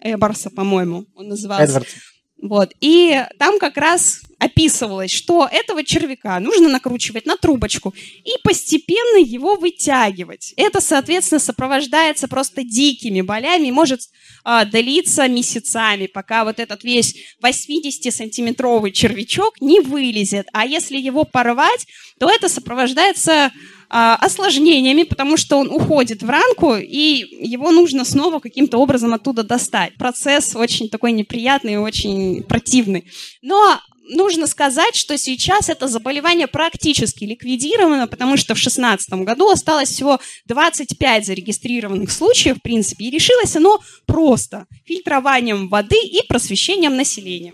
Эборса, по-моему, он назывался. Эдвардс. Вот. И там как раз описывалось, что этого червяка нужно накручивать на трубочку и постепенно его вытягивать. Это, соответственно, сопровождается просто дикими болями и может а, длиться месяцами, пока вот этот весь 80-сантиметровый червячок не вылезет. А если его порвать, то это сопровождается осложнениями, потому что он уходит в ранку, и его нужно снова каким-то образом оттуда достать. Процесс очень такой неприятный и очень противный. Но нужно сказать, что сейчас это заболевание практически ликвидировано, потому что в 2016 году осталось всего 25 зарегистрированных случаев, в принципе, и решилось оно просто фильтрованием воды и просвещением населения.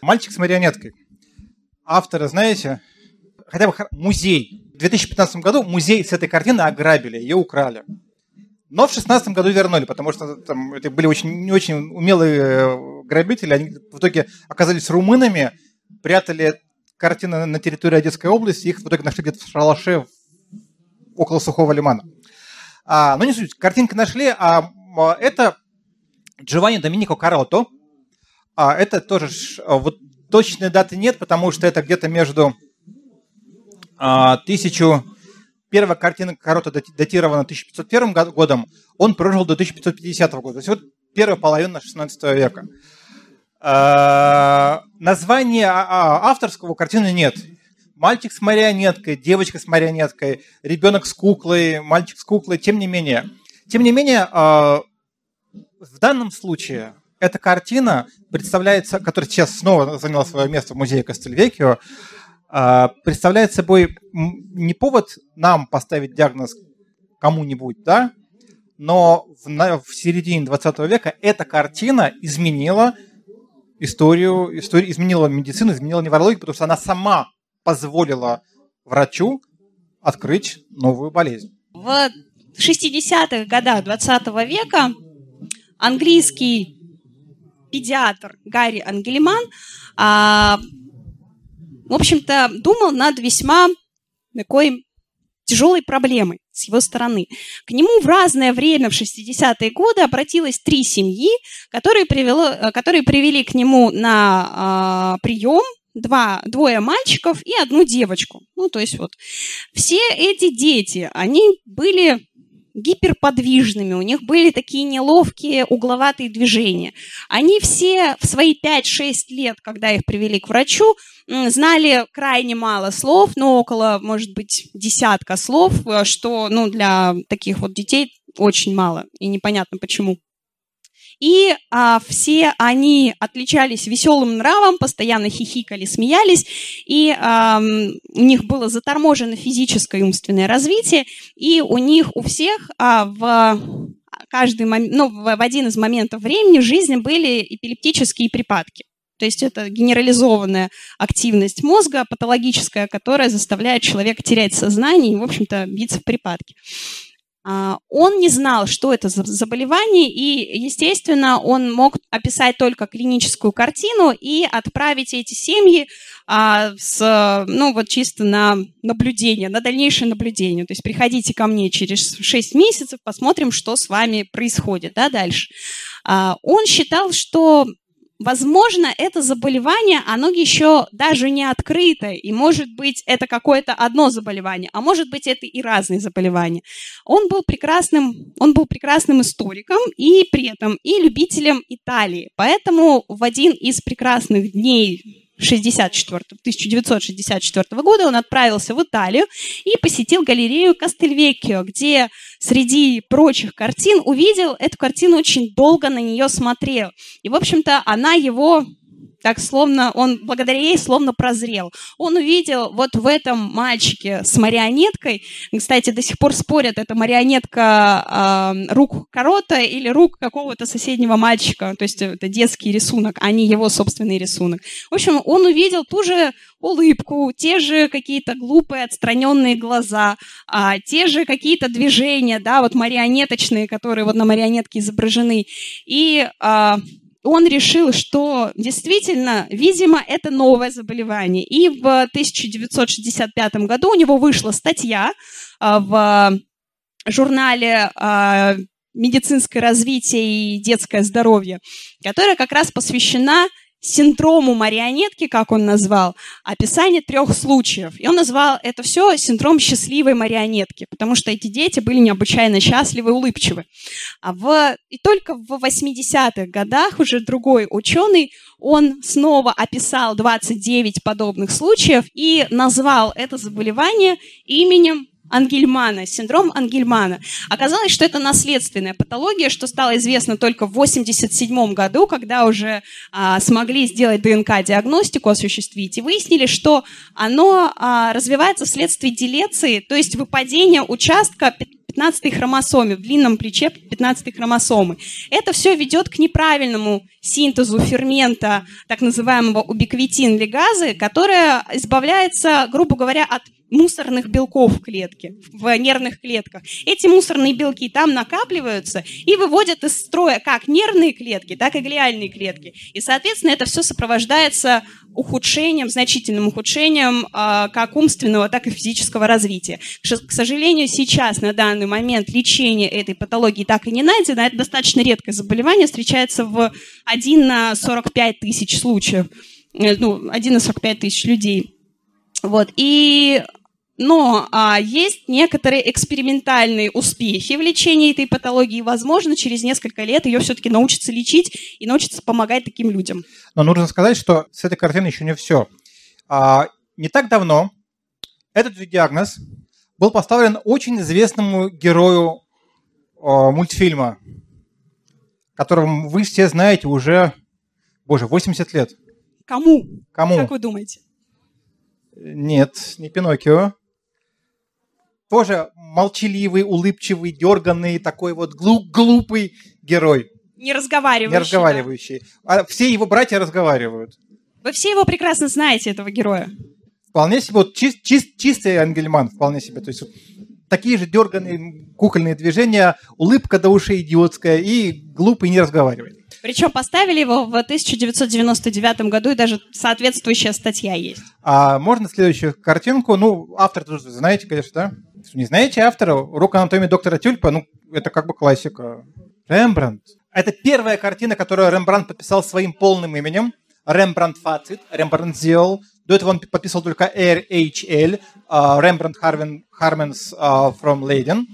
Мальчик с марионеткой. Автора знаете? Хотя бы музей в 2015 году музей с этой картины ограбили, ее украли. Но в 2016 году вернули, потому что там, это были очень, не очень умелые э, грабители. Они в итоге оказались румынами, прятали картины на территории Одесской области, их в итоге нашли где-то в шалаше около Сухого лимана. А, но не суть, картинки нашли, а, а это Джованни Доминико Каротто. А, это тоже, вот точной даты нет, потому что это где-то между а, тысячу... Первая картина Карота датирована 1501 годом, он прожил до 1550 года. То есть вот первая половина 16 века. А, названия а, авторского картины нет. Мальчик с марионеткой, девочка с марионеткой, ребенок с куклой, мальчик с куклой, тем не менее. Тем не менее, в данном случае эта картина представляется, которая сейчас снова заняла свое место в музее Кастельвекио, а, представляет собой не повод нам поставить диагноз кому-нибудь, да, но в, в середине 20 века эта картина изменила историю, историю, изменила медицину, изменила неврологию, потому что она сама позволила врачу открыть новую болезнь. В 60-х годах 20 века английский педиатр Гарри Ангелиман а, в общем-то, думал над весьма такой тяжелой проблемой с его стороны. К нему в разное время, в 60-е годы, обратилось три семьи, которые, привело, э, которые привели к нему на э, прием два, двое мальчиков и одну девочку. Ну, то есть вот все эти дети, они были гиперподвижными, у них были такие неловкие угловатые движения. Они все в свои 5-6 лет, когда их привели к врачу, знали крайне мало слов, но около, может быть, десятка слов, э, что ну, для таких вот детей очень мало, и непонятно почему. И а, все они отличались веселым нравом, постоянно хихикали, смеялись, и а, у них было заторможено физическое и умственное развитие, и у них у всех а, в каждый момент, ну, в один из моментов времени жизни были эпилептические припадки. То есть это генерализованная активность мозга, патологическая, которая заставляет человека терять сознание и, в общем-то, биться в припадке. А, он не знал, что это за заболевание, и, естественно, он мог описать только клиническую картину и отправить эти семьи а, с, ну, вот чисто на наблюдение, на дальнейшее наблюдение. То есть приходите ко мне через 6 месяцев, посмотрим, что с вами происходит да, дальше. А, он считал, что возможно, это заболевание, оно еще даже не открыто, и может быть это какое-то одно заболевание, а может быть это и разные заболевания. Он был прекрасным, он был прекрасным историком и при этом и любителем Италии, поэтому в один из прекрасных дней 64, 1964 года он отправился в Италию и посетил галерею Кастельвекио, где среди прочих картин увидел эту картину, очень долго на нее смотрел. И, в общем-то, она его так словно он благодаря ей словно прозрел. Он увидел вот в этом мальчике с марионеткой, кстати, до сих пор спорят, это марионетка э, рук Корота или рук какого-то соседнего мальчика, то есть это детский рисунок, а не его собственный рисунок. В общем, он увидел ту же улыбку, те же какие-то глупые отстраненные глаза, а, те же какие-то движения, да, вот марионеточные, которые вот на марионетке изображены. И а, он решил, что действительно, видимо, это новое заболевание. И в 1965 году у него вышла статья а, в журнале а, «Медицинское развитие и детское здоровье», которая как раз посвящена синдрому марионетки, как он назвал, описание трех случаев. И он назвал это все синдром счастливой марионетки, потому что эти дети были необычайно счастливы и улыбчивы. А в, и только в 80-х годах уже другой ученый, он снова описал 29 подобных случаев и назвал это заболевание именем Ангельмана, синдром Ангельмана. Оказалось, что это наследственная патология, что стало известно только в 1987 году, когда уже а, смогли сделать ДНК-диагностику, осуществить, и выяснили, что оно а, развивается вследствие делеции, то есть выпадения участка 15-й хромосоме, в длинном плече 15-й хромосомы. Это все ведет к неправильному синтезу фермента, так называемого убиквитин-лигазы, которая избавляется, грубо говоря, от мусорных белков в клетке, в нервных клетках. Эти мусорные белки там накапливаются и выводят из строя как нервные клетки, так и глиальные клетки. И, соответственно, это все сопровождается ухудшением, значительным ухудшением а, как умственного, так и физического развития. К сожалению, сейчас, на данный момент, лечение этой патологии так и не найдено. Это достаточно редкое заболевание, встречается в 1 на 45 тысяч случаев, э, ну, 1 на 45 тысяч людей. Вот. И но а, есть некоторые экспериментальные успехи в лечении этой патологии. Возможно, через несколько лет ее все-таки научатся лечить и научатся помогать таким людям. Но нужно сказать, что с этой картиной еще не все. А, не так давно этот диагноз был поставлен очень известному герою а, мультфильма, которого вы все знаете уже, боже, 80 лет. Кому? Кому? Как вы думаете? Нет, не Пиноккио тоже молчаливый, улыбчивый, дерганный, такой вот глуп, глупый герой. Не разговаривающий. Не разговаривающий. Да. А все его братья разговаривают. Вы все его прекрасно знаете, этого героя. Вполне себе, вот чист, чист, чистый Ангельман, вполне себе. То есть такие же дерганные кукольные движения, улыбка до ушей идиотская и глупый не разговаривает. Причем поставили его в 1999 году, и даже соответствующая статья есть. А можно следующую картинку? Ну, автор тоже знаете, конечно, да? Не знаете автора? Урок анатомии доктора Тюльпа, ну, это как бы классика. Рембрандт. Это первая картина, которую Рембрандт подписал своим полным именем. Рембрандт Фацит, Рембрандт сделал. До этого он подписал только RHL, Рембрандт Харменс from Leiden.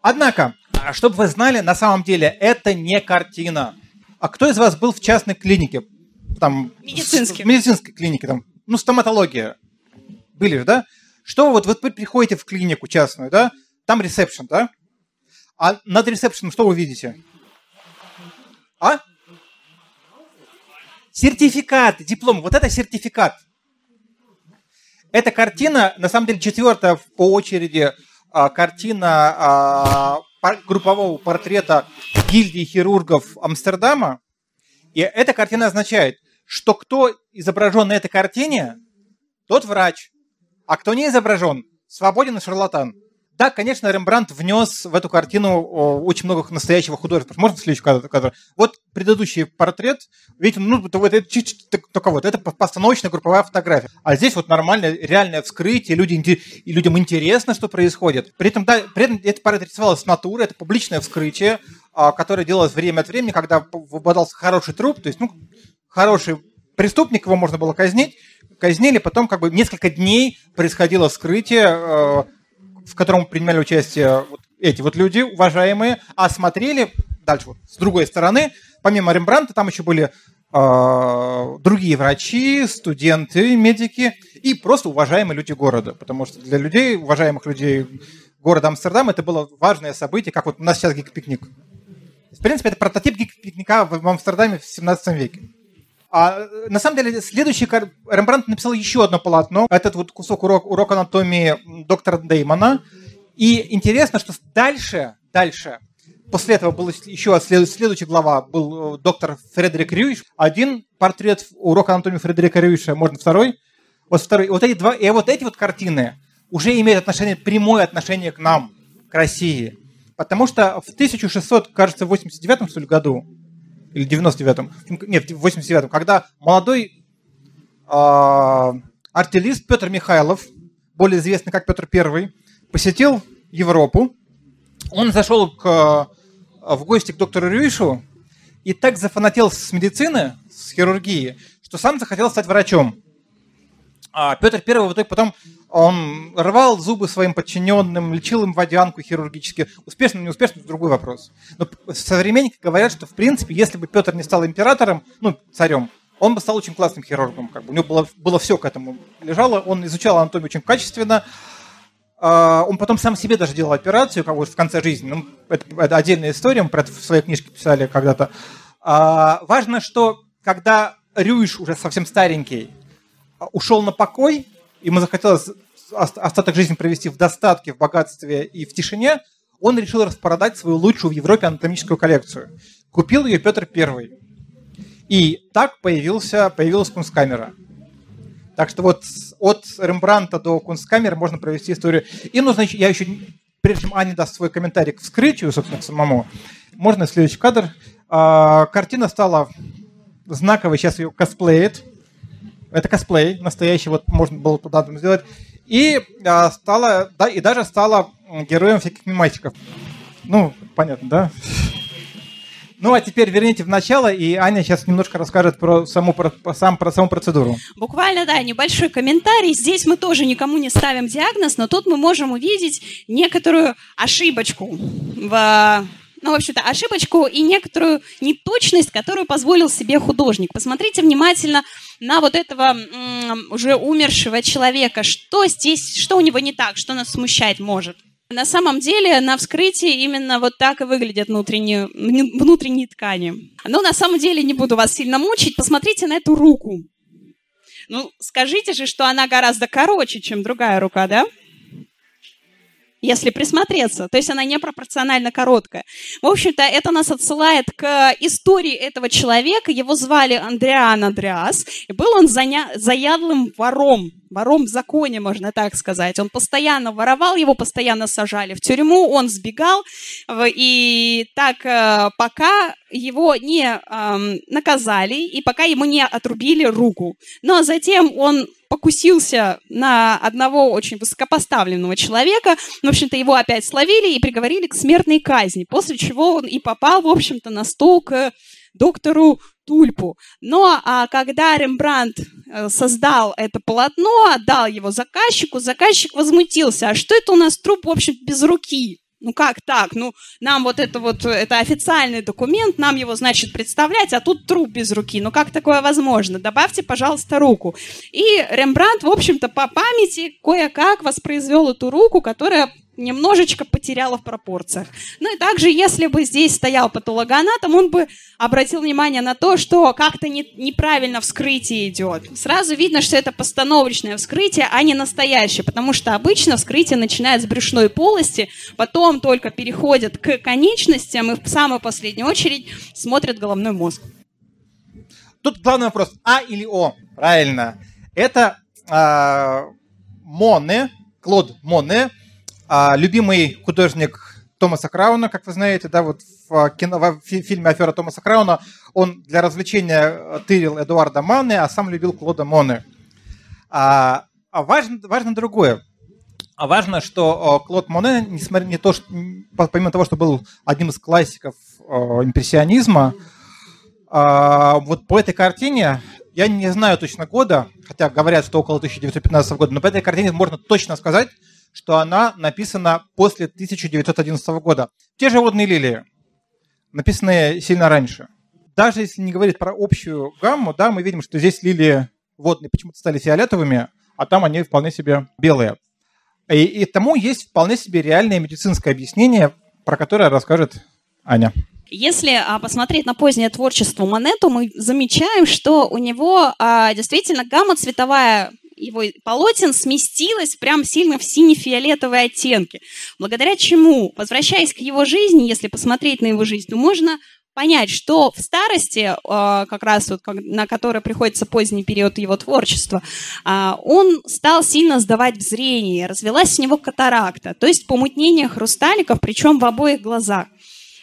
Однако, чтобы вы знали, на самом деле это не картина. А кто из вас был в частной клинике? Там, медицинской. В медицинской клинике, там, ну, стоматология. Были же, да? Что вот, вот вы приходите в клинику частную, да? Там ресепшн, да? А над ресепшеном что вы видите? А? Сертификат, диплом. Вот это сертификат. Эта картина, на самом деле, четвертая по очереди а, картина а, группового портрета гильдии хирургов Амстердама. И эта картина означает, что кто изображен на этой картине, тот врач, а кто не изображен, свободен и шарлатан. Да, конечно, Рембрандт внес в эту картину очень много настоящего художества. Можно следующий кадр? Вот предыдущий портрет, видите, ну, это, это, только вот, это постановочная групповая фотография. А здесь вот нормальное, реальное вскрытие, люди, и людям интересно, что происходит. При этом, да, при этом это портрет рисовалось с натуры, это публичное вскрытие, а, которое делалось время от времени, когда выпадался хороший труп, то есть, ну, хороший преступник, его можно было казнить, казнили, потом как бы несколько дней происходило вскрытие, а, в котором принимали участие вот эти вот люди, уважаемые, а смотрели дальше вот с другой стороны, помимо Рембранта, там еще были э, другие врачи, студенты, медики и просто уважаемые люди города, потому что для людей, уважаемых людей города Амстердам, это было важное событие, как вот у нас сейчас гик-пикник. В принципе, это прототип гик-пикника в Амстердаме в 17 веке. А, на самом деле, следующий Рембрандт написал еще одно полотно. Этот вот кусок урок, урок анатомии доктора Деймона. И интересно, что дальше, дальше, после этого был еще следующая глава, был э, доктор Фредерик Рюиш. Один портрет урок анатомии Фредерика Рюиша, можно второй. Вот второй. Вот эти два, и вот эти вот картины уже имеют отношение, прямое отношение к нам, к России. Потому что в 1600, кажется, 89 что ли, году или 99-м, нет, в 89-м, когда молодой э, артиллист Петр Михайлов, более известный как Петр Первый, посетил Европу, он зашел к, в гости к доктору Рюишу и так зафанател с медицины, с хирургии, что сам захотел стать врачом. А Петр Первый в итоге потом он рвал зубы своим подчиненным, лечил им водянку хирургически. Успешно, не успешно, это другой вопрос. Но современники говорят, что, в принципе, если бы Петр не стал императором, ну, царем, он бы стал очень классным хирургом. Как бы. У него было, было все к этому лежало. Он изучал анатомию очень качественно. А, он потом сам себе даже делал операцию как бы в конце жизни. Ну, это, это отдельная история, мы про это в своей книжке писали когда-то. А, важно, что когда Рюиш, уже совсем старенький, ушел на покой, ему захотелось остаток жизни провести в достатке, в богатстве и в тишине, он решил распродать свою лучшую в Европе анатомическую коллекцию. Купил ее Петр I. И так появился, появилась кунсткамера. Так что вот от Рембранта до кунсткамеры можно провести историю. И, ну, значит, я еще, прежде чем Аня даст свой комментарий к вскрытию, собственно, к самому, можно следующий кадр. А, картина стала знаковой, сейчас ее косплеит. Это косплей настоящий, вот можно было туда сделать. И а, стала, да, и даже стала героем всяких мемасиков. Ну, понятно, да? Ну, а теперь верните в начало, и Аня сейчас немножко расскажет про саму, про, сам, про саму процедуру. Буквально, да, небольшой комментарий. Здесь мы тоже никому не ставим диагноз, но тут мы можем увидеть некоторую ошибочку в ну, в общем-то, ошибочку и некоторую неточность, которую позволил себе художник. Посмотрите внимательно на вот этого уже умершего человека. Что здесь, что у него не так, что нас смущать может? На самом деле на вскрытии именно вот так и выглядят внутренние, внутренние ткани. Но на самом деле не буду вас сильно мучить. Посмотрите на эту руку. Ну, скажите же, что она гораздо короче, чем другая рука, да? Если присмотреться. То есть она непропорционально короткая. В общем-то, это нас отсылает к истории этого человека. Его звали Андриан Андреас. И был он заядлым вором. Вором в законе, можно так сказать. Он постоянно воровал, его постоянно сажали в тюрьму, он сбегал. И так э, пока его не эм, наказали, и пока ему не отрубили руку. Но затем он покусился на одного очень высокопоставленного человека. В общем-то, его опять словили и приговорили к смертной казни, после чего он и попал, в общем-то, на стол к доктору Тульпу. Но а, когда Рембрандт э, создал это полотно, отдал его заказчику, заказчик возмутился. А что это у нас труп, в общем без руки? Ну как так? Ну, нам вот это вот, это официальный документ, нам его, значит, представлять, а тут труп без руки. Ну как такое возможно? Добавьте, пожалуйста, руку. И Рембрандт, в общем-то, по памяти кое-как воспроизвел эту руку, которая немножечко потеряла в пропорциях. Ну и также, если бы здесь стоял патологоанатом, он бы обратил внимание на то, что как-то не, неправильно вскрытие идет. Сразу видно, что это постановочное вскрытие, а не настоящее, потому что обычно вскрытие начинает с брюшной полости, потом только переходит к конечностям и в самую последнюю очередь смотрят головной мозг. Тут главный вопрос, А или О? Правильно. Это э, Моне, Клод Моне, а, любимый художник Томаса Крауна, как вы знаете, да, вот в, кино, в фильме «Афера Томаса Крауна» он для развлечения тырил Эдуарда Мане, а сам любил Клода Моне. А, а важно, важно другое. А важно, что Клод Моне, несмотря не то, что, помимо того, что был одним из классиков импрессионизма, а, вот по этой картине, я не знаю точно года, хотя говорят, что около 1915 года, но по этой картине можно точно сказать, что она написана после 1911 года. Те же водные лилии, написанные сильно раньше. Даже если не говорить про общую гамму, да, мы видим, что здесь лилии водные почему-то стали фиолетовыми, а там они вполне себе белые. И, и тому есть вполне себе реальное медицинское объяснение, про которое расскажет Аня. Если а, посмотреть на позднее творчество Монету, мы замечаем, что у него а, действительно гамма цветовая его полотен сместилась прям сильно в сине-фиолетовые оттенки. Благодаря чему, возвращаясь к его жизни, если посмотреть на его жизнь, то можно понять, что в старости, а, как раз вот, на который приходится поздний период его творчества, а, он стал сильно сдавать в зрение, развелась у него катаракта, то есть помутнение хрусталиков, причем в обоих глазах.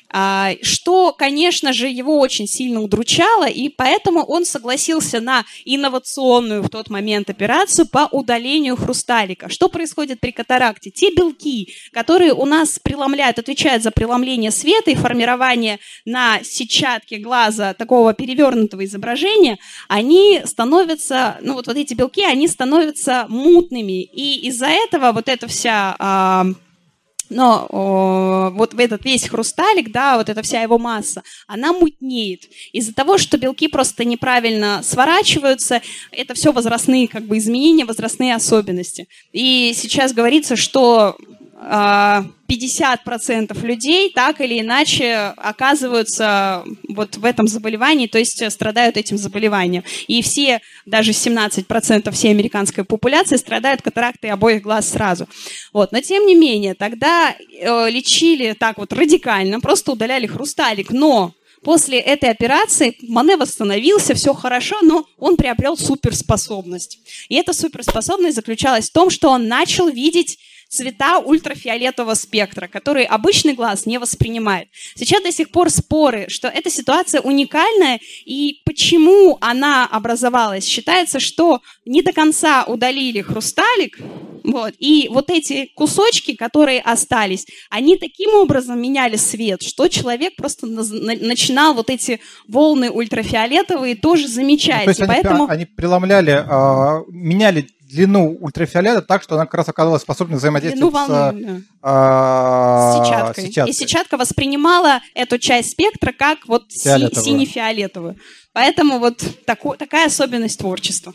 А, что, конечно же, его очень сильно удручало, и поэтому он согласился на инновационную в тот момент операцию по удалению хрусталика. Что происходит при катаракте? Те белки, которые у нас преломляют, отвечают за преломление света и формирование на сетчатке глаза такого перевернутого изображения, они становятся, ну вот, вот эти белки, они становятся мутными, и из-за этого вот эта вся а, но о, вот этот весь хрусталик, да, вот эта вся его масса, она мутнеет. Из-за того, что белки просто неправильно сворачиваются, это все возрастные как бы изменения, возрастные особенности. И сейчас говорится, что 50% людей так или иначе оказываются вот в этом заболевании, то есть страдают этим заболеванием. И все, даже 17% всей американской популяции страдают катарактой обоих глаз сразу. Вот. Но тем не менее, тогда э, лечили так вот радикально, просто удаляли хрусталик, но После этой операции Мане восстановился, все хорошо, но он приобрел суперспособность. И эта суперспособность заключалась в том, что он начал видеть цвета ультрафиолетового спектра, которые обычный глаз не воспринимает. Сейчас до сих пор споры, что эта ситуация уникальная, и почему она образовалась. Считается, что не до конца удалили хрусталик, вот, и вот эти кусочки, которые остались, они таким образом меняли свет, что человек просто на, на, начинал вот эти волны ультрафиолетовые тоже замечать. Ну, то есть они, поэтому... они преломляли, э, меняли длину ультрафиолета так, что она как раз оказалась способна взаимодействовать волны, с, да. а, сетчаткой. сетчаткой. И сетчатка воспринимала эту часть спектра как вот си- сине-фиолетовую. Поэтому вот тако, такая особенность творчества.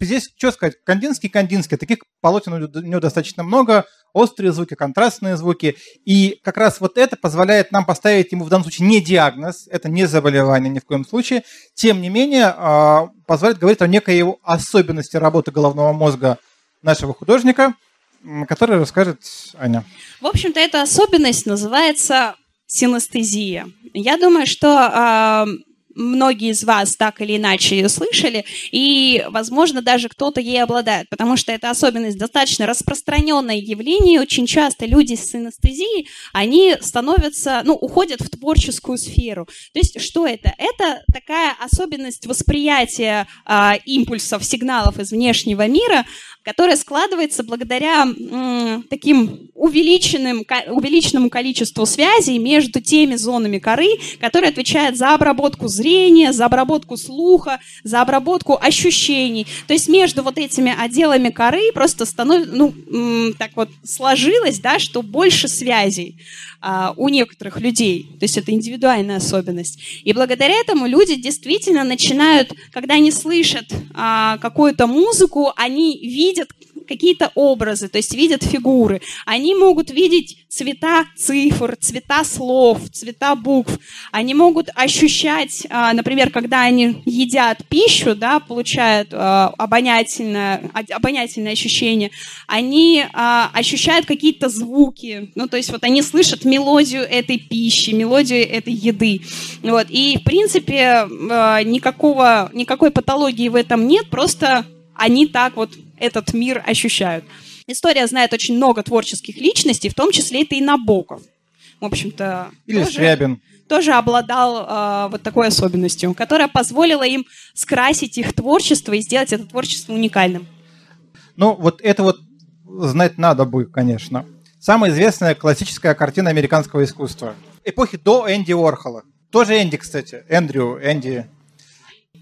Здесь, что сказать, Кандинский, Кандинский, таких полотен у него достаточно много, острые звуки, контрастные звуки, и как раз вот это позволяет нам поставить ему в данном случае не диагноз, это не заболевание ни в коем случае, тем не менее а, позволяет говорить о некой его особенности работы головного мозга нашего художника, который расскажет Аня. В общем-то, эта особенность называется синестезия. Я думаю, что многие из вас так или иначе ее слышали, и, возможно, даже кто-то ей обладает, потому что это особенность достаточно распространенное явление. Очень часто люди с анестезией, они становятся, ну, уходят в творческую сферу. То есть что это? Это такая особенность восприятия а, импульсов, сигналов из внешнего мира, которая складывается благодаря м, таким увеличенным, увеличенному количеству связей между теми зонами коры, которые отвечают за обработку зрения, за обработку слуха, за обработку ощущений. То есть между вот этими отделами коры просто становится, ну, так вот сложилось, да, что больше связей а, у некоторых людей. То есть это индивидуальная особенность. И благодаря этому люди действительно начинают, когда они слышат а, какую-то музыку, они видят какие-то образы, то есть видят фигуры. Они могут видеть цвета цифр, цвета слов, цвета букв. Они могут ощущать, а, например, когда они едят пищу, да, получают а, обонятельное, обонятельное ощущение, они а, ощущают какие-то звуки, ну, то есть вот они слышат мелодию этой пищи, мелодию этой еды. Вот. И, в принципе, никакого, никакой патологии в этом нет, просто они так вот этот мир ощущают. История знает очень много творческих личностей, в том числе это и Набоков. В общем-то, Или тоже, Скрябин. тоже обладал э, вот такой особенностью, которая позволила им скрасить их творчество и сделать это творчество уникальным. Ну, вот это вот знать надо бы, конечно. Самая известная классическая картина американского искусства. Эпохи до Энди Уорхола. Тоже Энди, кстати. Эндрю, Энди.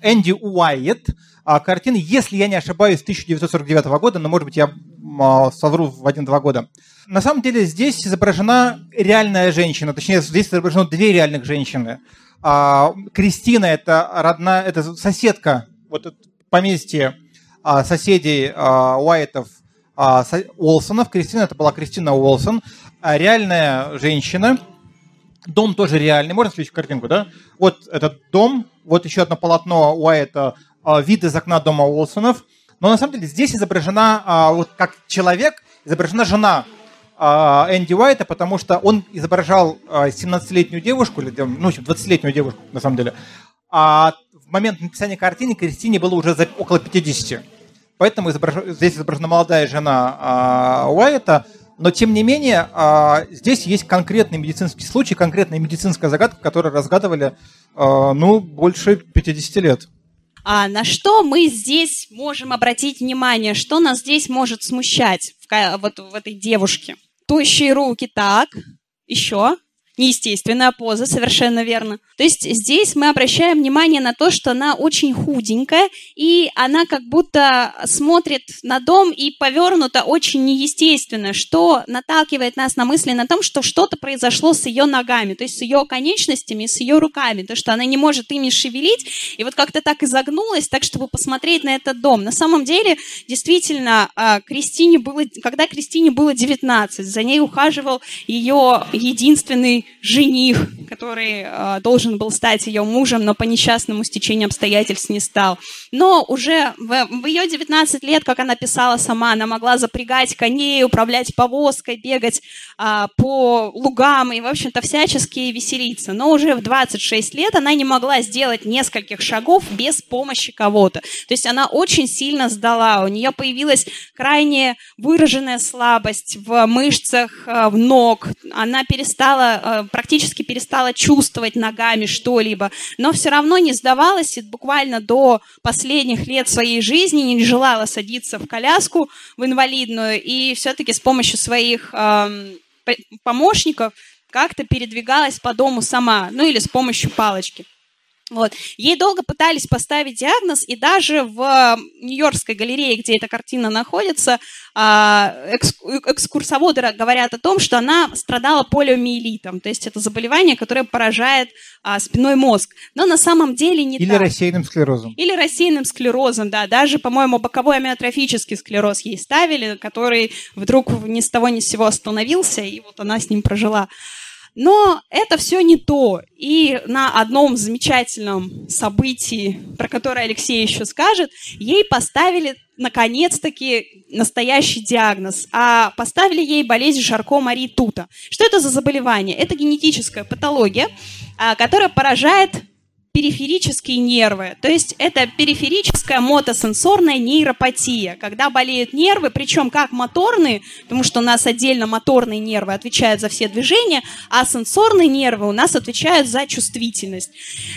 Энди Уайетт а, картины, если я не ошибаюсь, 1949 года, но, может быть, я а, совру в один-два года. На самом деле здесь изображена реальная женщина, точнее, здесь изображено две реальных женщины. А, Кристина – это родная, это соседка, вот поместье а, соседей Уайтов, а, Уолсонов. Кристина – это была Кристина Уолсон, реальная женщина, Дом тоже реальный. Можно следующую картинку, да? Вот этот дом, вот еще одно полотно Уайта, вид из окна дома Уолсонов. Но на самом деле здесь изображена, а, вот как человек, изображена жена а, Энди Уайта, потому что он изображал 17-летнюю а, девушку, или, ну, 20-летнюю девушку, на самом деле. А в момент написания картины Кристине было уже за около 50. Поэтому изображ... здесь изображена молодая жена Уайта, но, тем не менее, здесь есть конкретный медицинский случай, конкретная медицинская загадка, которую разгадывали, ну, больше 50 лет. А на что мы здесь можем обратить внимание? Что нас здесь может смущать в, вот в этой девушке? Тощие руки, так. Еще неестественная поза, совершенно верно. То есть здесь мы обращаем внимание на то, что она очень худенькая, и она как будто смотрит на дом и повернута очень неестественно, что наталкивает нас на мысли на том, что что-то произошло с ее ногами, то есть с ее конечностями, с ее руками, то, что она не может ими шевелить, и вот как-то так изогнулась, так, чтобы посмотреть на этот дом. На самом деле, действительно, а, Кристине было, когда Кристине было 19, за ней ухаживал ее единственный жених, который э, должен был стать ее мужем, но по несчастному стечению обстоятельств не стал. Но уже в, в ее 19 лет, как она писала сама, она могла запрягать коней, управлять повозкой, бегать э, по лугам и, в общем-то, всячески веселиться. Но уже в 26 лет она не могла сделать нескольких шагов без помощи кого-то. То есть она очень сильно сдала. У нее появилась крайне выраженная слабость в мышцах, э, в ног. Она перестала э, практически перестала чувствовать ногами что-либо, но все равно не сдавалась и буквально до последних лет своей жизни не желала садиться в коляску, в инвалидную, и все-таки с помощью своих э, помощников как-то передвигалась по дому сама, ну или с помощью палочки. Вот. Ей долго пытались поставить диагноз, и даже в Нью-Йоркской галерее, где эта картина находится, а, экскурсоводы говорят о том, что она страдала полиомиелитом, то есть это заболевание, которое поражает а, спиной мозг. Но на самом деле не Или так. рассеянным склерозом. Или рассеянным склерозом, да. Даже, по-моему, боковой амиотрофический склероз ей ставили, который вдруг ни с того ни с сего остановился, и вот она с ним прожила. Но это все не то. И на одном замечательном событии, про которое Алексей еще скажет, ей поставили наконец-таки настоящий диагноз. А поставили ей болезнь Шарко Мари Тута. Что это за заболевание? Это генетическая патология, а, которая поражает периферические нервы. То есть это периферическая мотосенсорная нейропатия, когда болеют нервы, причем как моторные, потому что у нас отдельно моторные нервы отвечают за все движения, а сенсорные нервы у нас отвечают за чувствительность.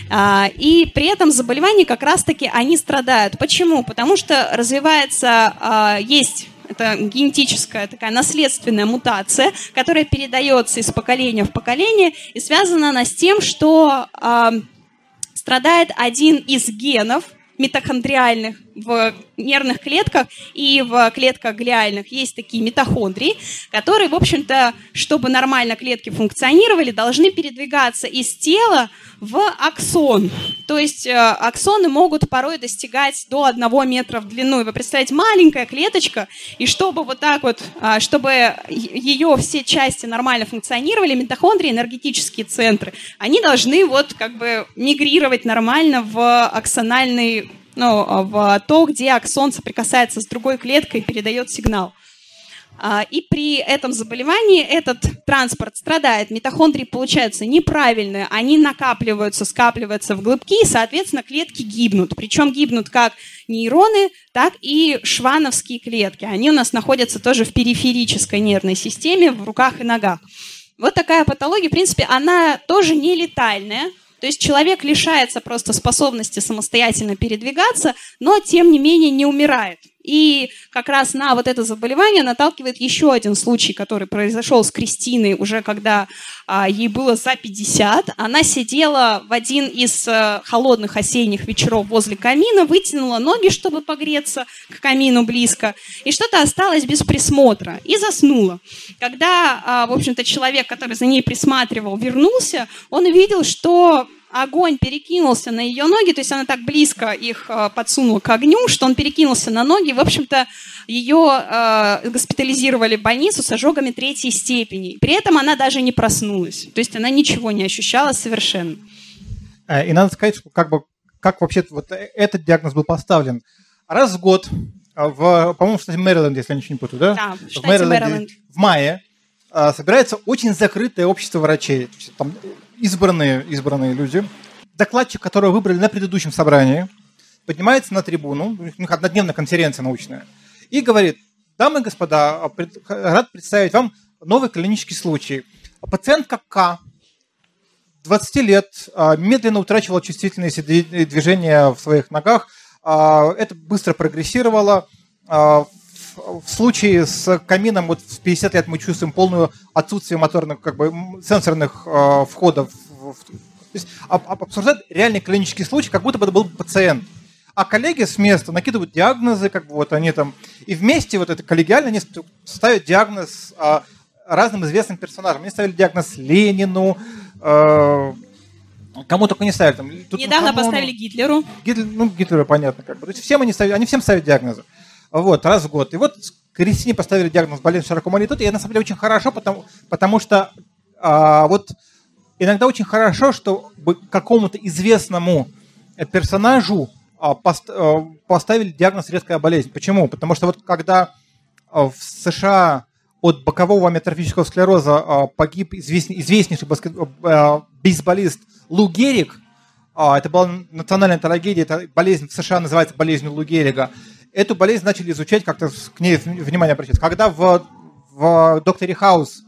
А, и при этом заболевания как раз-таки они страдают. Почему? Потому что развивается, а, есть это генетическая такая наследственная мутация, которая передается из поколения в поколение, и связана она с тем, что а, страдает один из генов митохондриальных в нервных клетках и в клетках глиальных есть такие митохондрии, которые, в общем-то, чтобы нормально клетки функционировали, должны передвигаться из тела в аксон. То есть э, аксоны могут порой достигать до одного метра в длину. И вы представляете, маленькая клеточка, и чтобы вот так вот, а, чтобы ее все части нормально функционировали, митохондрии, энергетические центры, они должны вот как бы мигрировать нормально в аксональный ну, в то, где аксон соприкасается с другой клеткой и передает сигнал. А, и при этом заболевании этот транспорт страдает, митохондрии получаются неправильные, они накапливаются, скапливаются в глыбки, и, соответственно, клетки гибнут. Причем гибнут как нейроны, так и швановские клетки. Они у нас находятся тоже в периферической нервной системе, в руках и ногах. Вот такая патология, в принципе, она тоже не летальная, то есть человек лишается просто способности самостоятельно передвигаться, но тем не менее не умирает. И как раз на вот это заболевание наталкивает еще один случай, который произошел с Кристиной уже когда а, ей было за 50. Она сидела в один из а, холодных осенних вечеров возле камина, вытянула ноги, чтобы погреться к камину близко, и что-то осталось без присмотра, и заснула. Когда, а, в общем-то, человек, который за ней присматривал, вернулся, он увидел, что огонь перекинулся на ее ноги, то есть она так близко их э, подсунула к огню, что он перекинулся на ноги. В общем-то, ее э, госпитализировали в больницу с ожогами третьей степени. При этом она даже не проснулась. То есть она ничего не ощущала совершенно. Э, и надо сказать, что как бы как вообще вот этот диагноз был поставлен. Раз в год, э, в, по-моему, в штате Мэриленд, если я ничего не путаю, да? Да, в штате Мэриленд. В мае э, собирается очень закрытое общество врачей. Там избранные, избранные люди. Докладчик, которого выбрали на предыдущем собрании, поднимается на трибуну, у них однодневная конференция научная, и говорит, дамы и господа, а, рад представить вам новый клинический случай. Пациентка К, 20 лет, а, медленно утрачивала чувствительность движения в своих ногах. А, Это быстро прогрессировало. А, В в случае с камином вот в 50 лет мы чувствуем полную отсутствие моторных, как бы сенсорных а, входов. в- в- То есть об- об- обсуждают реальный клинический случай, как будто бы это был пациент. А коллеги с места накидывают диагнозы, как бы вот они там, и вместе вот это коллегиально они ставят диагноз а, разным известным персонажам. Они ставили диагноз Ленину, э, кому только не ставили. Там, Недавно Тутанхамону. поставили Гитлеру. Гитлер, ну, Гитлеру понятно как бы. То есть всем они ставят, они всем ставят диагнозы. Вот, раз в год. И вот Кристине поставили диагноз болезнь широкомолитут, и на самом деле очень хорошо, потому, потому что а, вот иногда очень хорошо, что какому-то известному э, персонажу а, а, поставили диагноз редкая болезнь. Почему? Потому что вот когда а, в США от бокового амиотрофического склероза а, погиб известный, известнейший баскет- а, бейсболист Лу Герик, это была национальная трагедия, это болезнь в США называется болезнью Лу Геррига. Эту болезнь начали изучать, как-то к ней внимание обращать. Когда в, в «Докторе Хаус»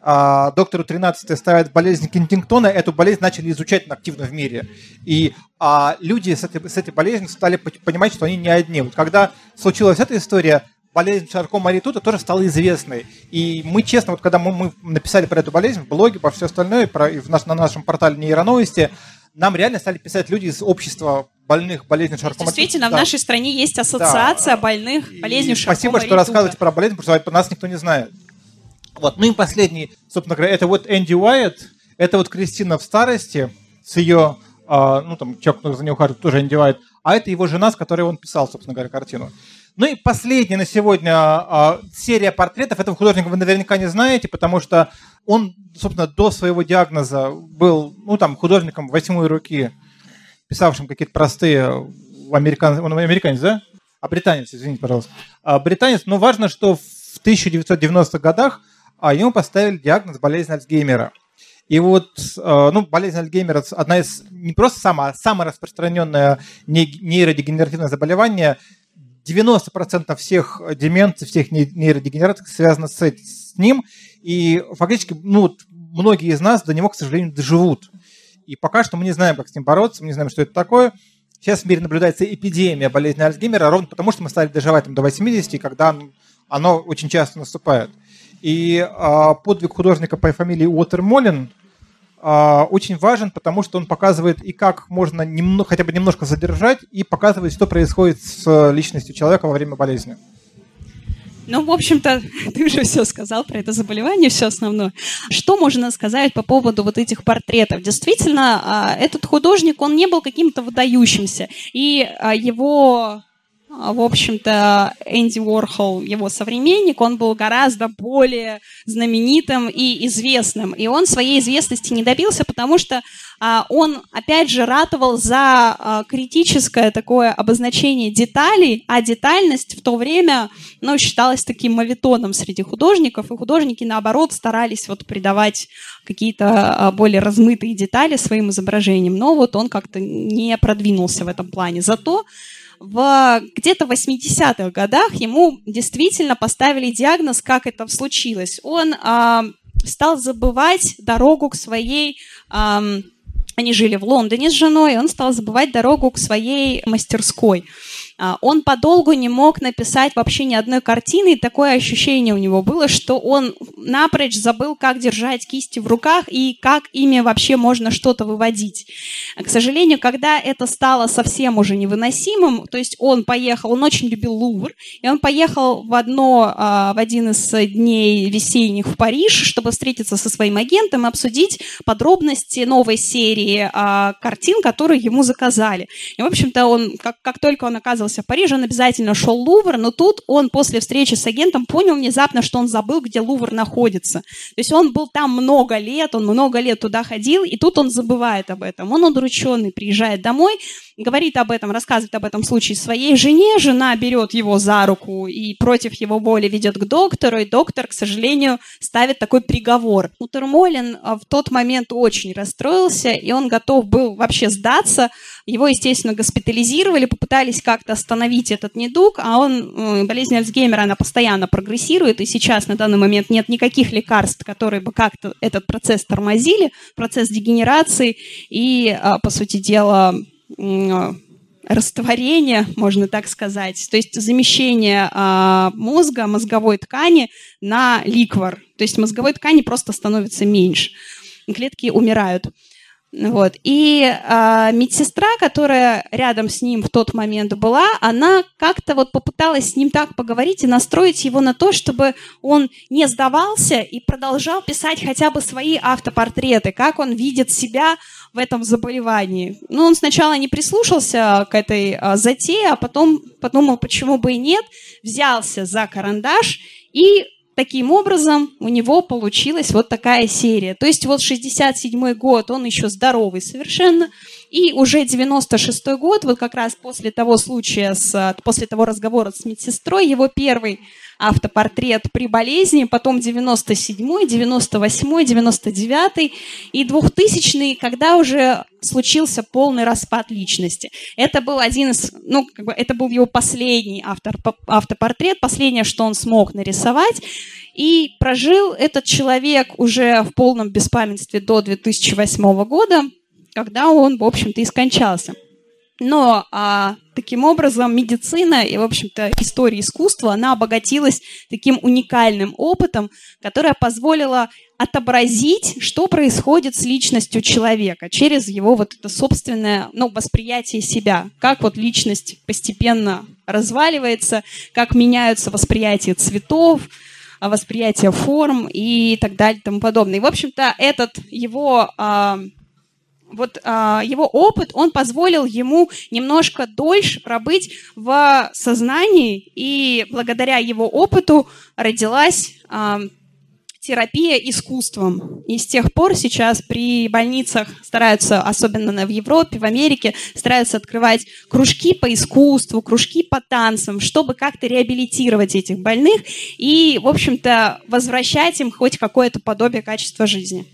а, доктору 13 ставят болезнь Кентингтона, эту болезнь начали изучать активно в мире. И а, люди с этой, с этой болезнью стали понимать, что они не одни. Вот когда случилась эта история, болезнь саркома Маритута тоже стала известной. И мы, честно, вот когда мы, мы написали про эту болезнь в блоге, по все остальное, про, и в наш, на нашем портале Нейроновости, нам реально стали писать люди из общества больных болезнью саркома Действительно, в Да. нашей стране есть ассоциация Да. больных И болезнью Спасибо, что рассказываете про болезнь, потому что нас никто не знает. Вот. Ну и последний, собственно говоря, это вот Энди Уайт, это вот Кристина в старости с ее, а, ну там, человек, кто за ней ухаживает, тоже Энди Уайт, а это его жена, с которой он писал, собственно говоря, картину. Ну и последняя на сегодня а, серия портретов. Этого художника вы наверняка не знаете, потому что он, собственно, до своего диагноза был, ну там, художником восьмой руки, писавшим какие-то простые американ... он американец, да? А британец, извините, пожалуйста. А, британец, но важно, что в 1990-х годах а, ему поставили диагноз болезнь Альцгеймера. И вот, э, ну, болезнь Альцгеймера одна из, не просто самая, а самое распространенное не- нейродегенеративное заболевание. 90% всех деменций, всех не- нейродегенераций связано с, с ним. И фактически, ну, многие из нас до него, к сожалению, доживут. И пока что мы не знаем, как с ним бороться, мы не знаем, что это такое. Сейчас в мире наблюдается эпидемия болезни Альцгеймера, ровно потому, что мы стали доживать там, до 80, когда оно- очень часто наступает. И а, подвиг художника по фамилии Уотермолин а, очень важен, потому что он показывает и как можно немного, хотя бы немножко задержать, и показывает, что происходит с личностью человека во время болезни. Ну, в общем-то, ты уже все сказал про это заболевание, все основное. Что можно сказать по поводу вот этих портретов? Действительно, а, этот художник, он не был каким-то выдающимся, и а, его в общем-то, Энди Уорхол, его современник, он был гораздо более знаменитым и известным. И он своей известности не добился, потому что а, он, опять же, ратовал за а, критическое такое обозначение деталей, а детальность в то время, ну, считалась таким мавитоном среди художников, и художники, наоборот, старались вот придавать какие-то а, более размытые детали своим изображениям, но вот он как-то не продвинулся в этом плане. Зато в где-то 80-х годах ему действительно поставили диагноз, как это случилось. Он а, стал забывать дорогу к своей... ам, они жили в Лондоне с женой, он стал забывать дорогу к своей мастерской. А, он подолгу не мог написать вообще ни одной картины, и такое ощущение у него было, что он напрочь забыл, как держать кисти в руках и как ими вообще можно что-то выводить. К сожалению, когда это стало совсем уже невыносимым, то есть он поехал, он очень любил Лувр, и он поехал в, одно, а, в один из дней весенних в Париж, чтобы встретиться со своим агентом и обсудить подробности новой серии а, картин, которые ему заказали. И, в общем-то, он, как, как только он оказывался в Париже, он обязательно шел в Лувр, но тут он после встречи с агентом понял внезапно, что он забыл, где Лувр находится. То есть он был там много лет, он много лет туда ходил, и тут он забывает об этом. Он удрученный, приезжает домой, говорит об этом, рассказывает об этом случае своей жене, жена берет его за руку и против его воли ведет к доктору, и доктор, к сожалению, ставит такой приговор. Утермолин а, в тот момент очень расстроился, и он готов был вообще сдаться. Его, естественно, госпитализировали, попытались как-то остановить этот недуг, а он, болезнь Альцгеймера, она постоянно прогрессирует, и сейчас на данный момент нет никаких лекарств, которые бы как-то этот процесс тормозили, процесс дегенерации, и, а, по сути дела, растворение, можно так сказать, то есть замещение э, мозга, мозговой ткани на ликвор. То есть мозговой ткани просто становится меньше. Клетки умирают. Вот. И э, медсестра, которая рядом с ним в тот момент была, она как-то вот попыталась с ним так поговорить и настроить его на то, чтобы он не сдавался и продолжал писать хотя бы свои автопортреты, как он видит себя в этом заболевании. Ну, он сначала не прислушался к этой а, затее, а потом подумал, почему бы и нет, взялся за карандаш и таким образом у него получилась вот такая серия. То есть вот 67 год, он еще здоровый совершенно, и уже 96 год, вот как раз после того случая, с, после того разговора с медсестрой, его первый автопортрет при болезни, потом 97-й, 98-й, 99-й и 2000-й, когда уже случился полный распад личности. Это был один из, ну, как бы, это был его последний автор, автопортрет, последнее, что он смог нарисовать. И прожил этот человек уже в полном беспамятстве до 2008 года, когда он, в общем-то, и скончался. Но а, таким образом медицина и, в общем-то, история искусства, она обогатилась таким уникальным опытом, которое позволило отобразить, что происходит с личностью человека через его вот это собственное ну, восприятие себя, как вот личность постепенно разваливается, как меняются восприятия цветов, восприятие форм и так далее и тому подобное. И, в общем-то, этот его а, вот а, его опыт, он позволил ему немножко дольше пробыть в сознании, и благодаря его опыту родилась а, терапия искусством. И с тех пор сейчас при больницах стараются, особенно в Европе, в Америке, стараются открывать кружки по искусству, кружки по танцам, чтобы как-то реабилитировать этих больных и, в общем-то, возвращать им хоть какое-то подобие качества жизни.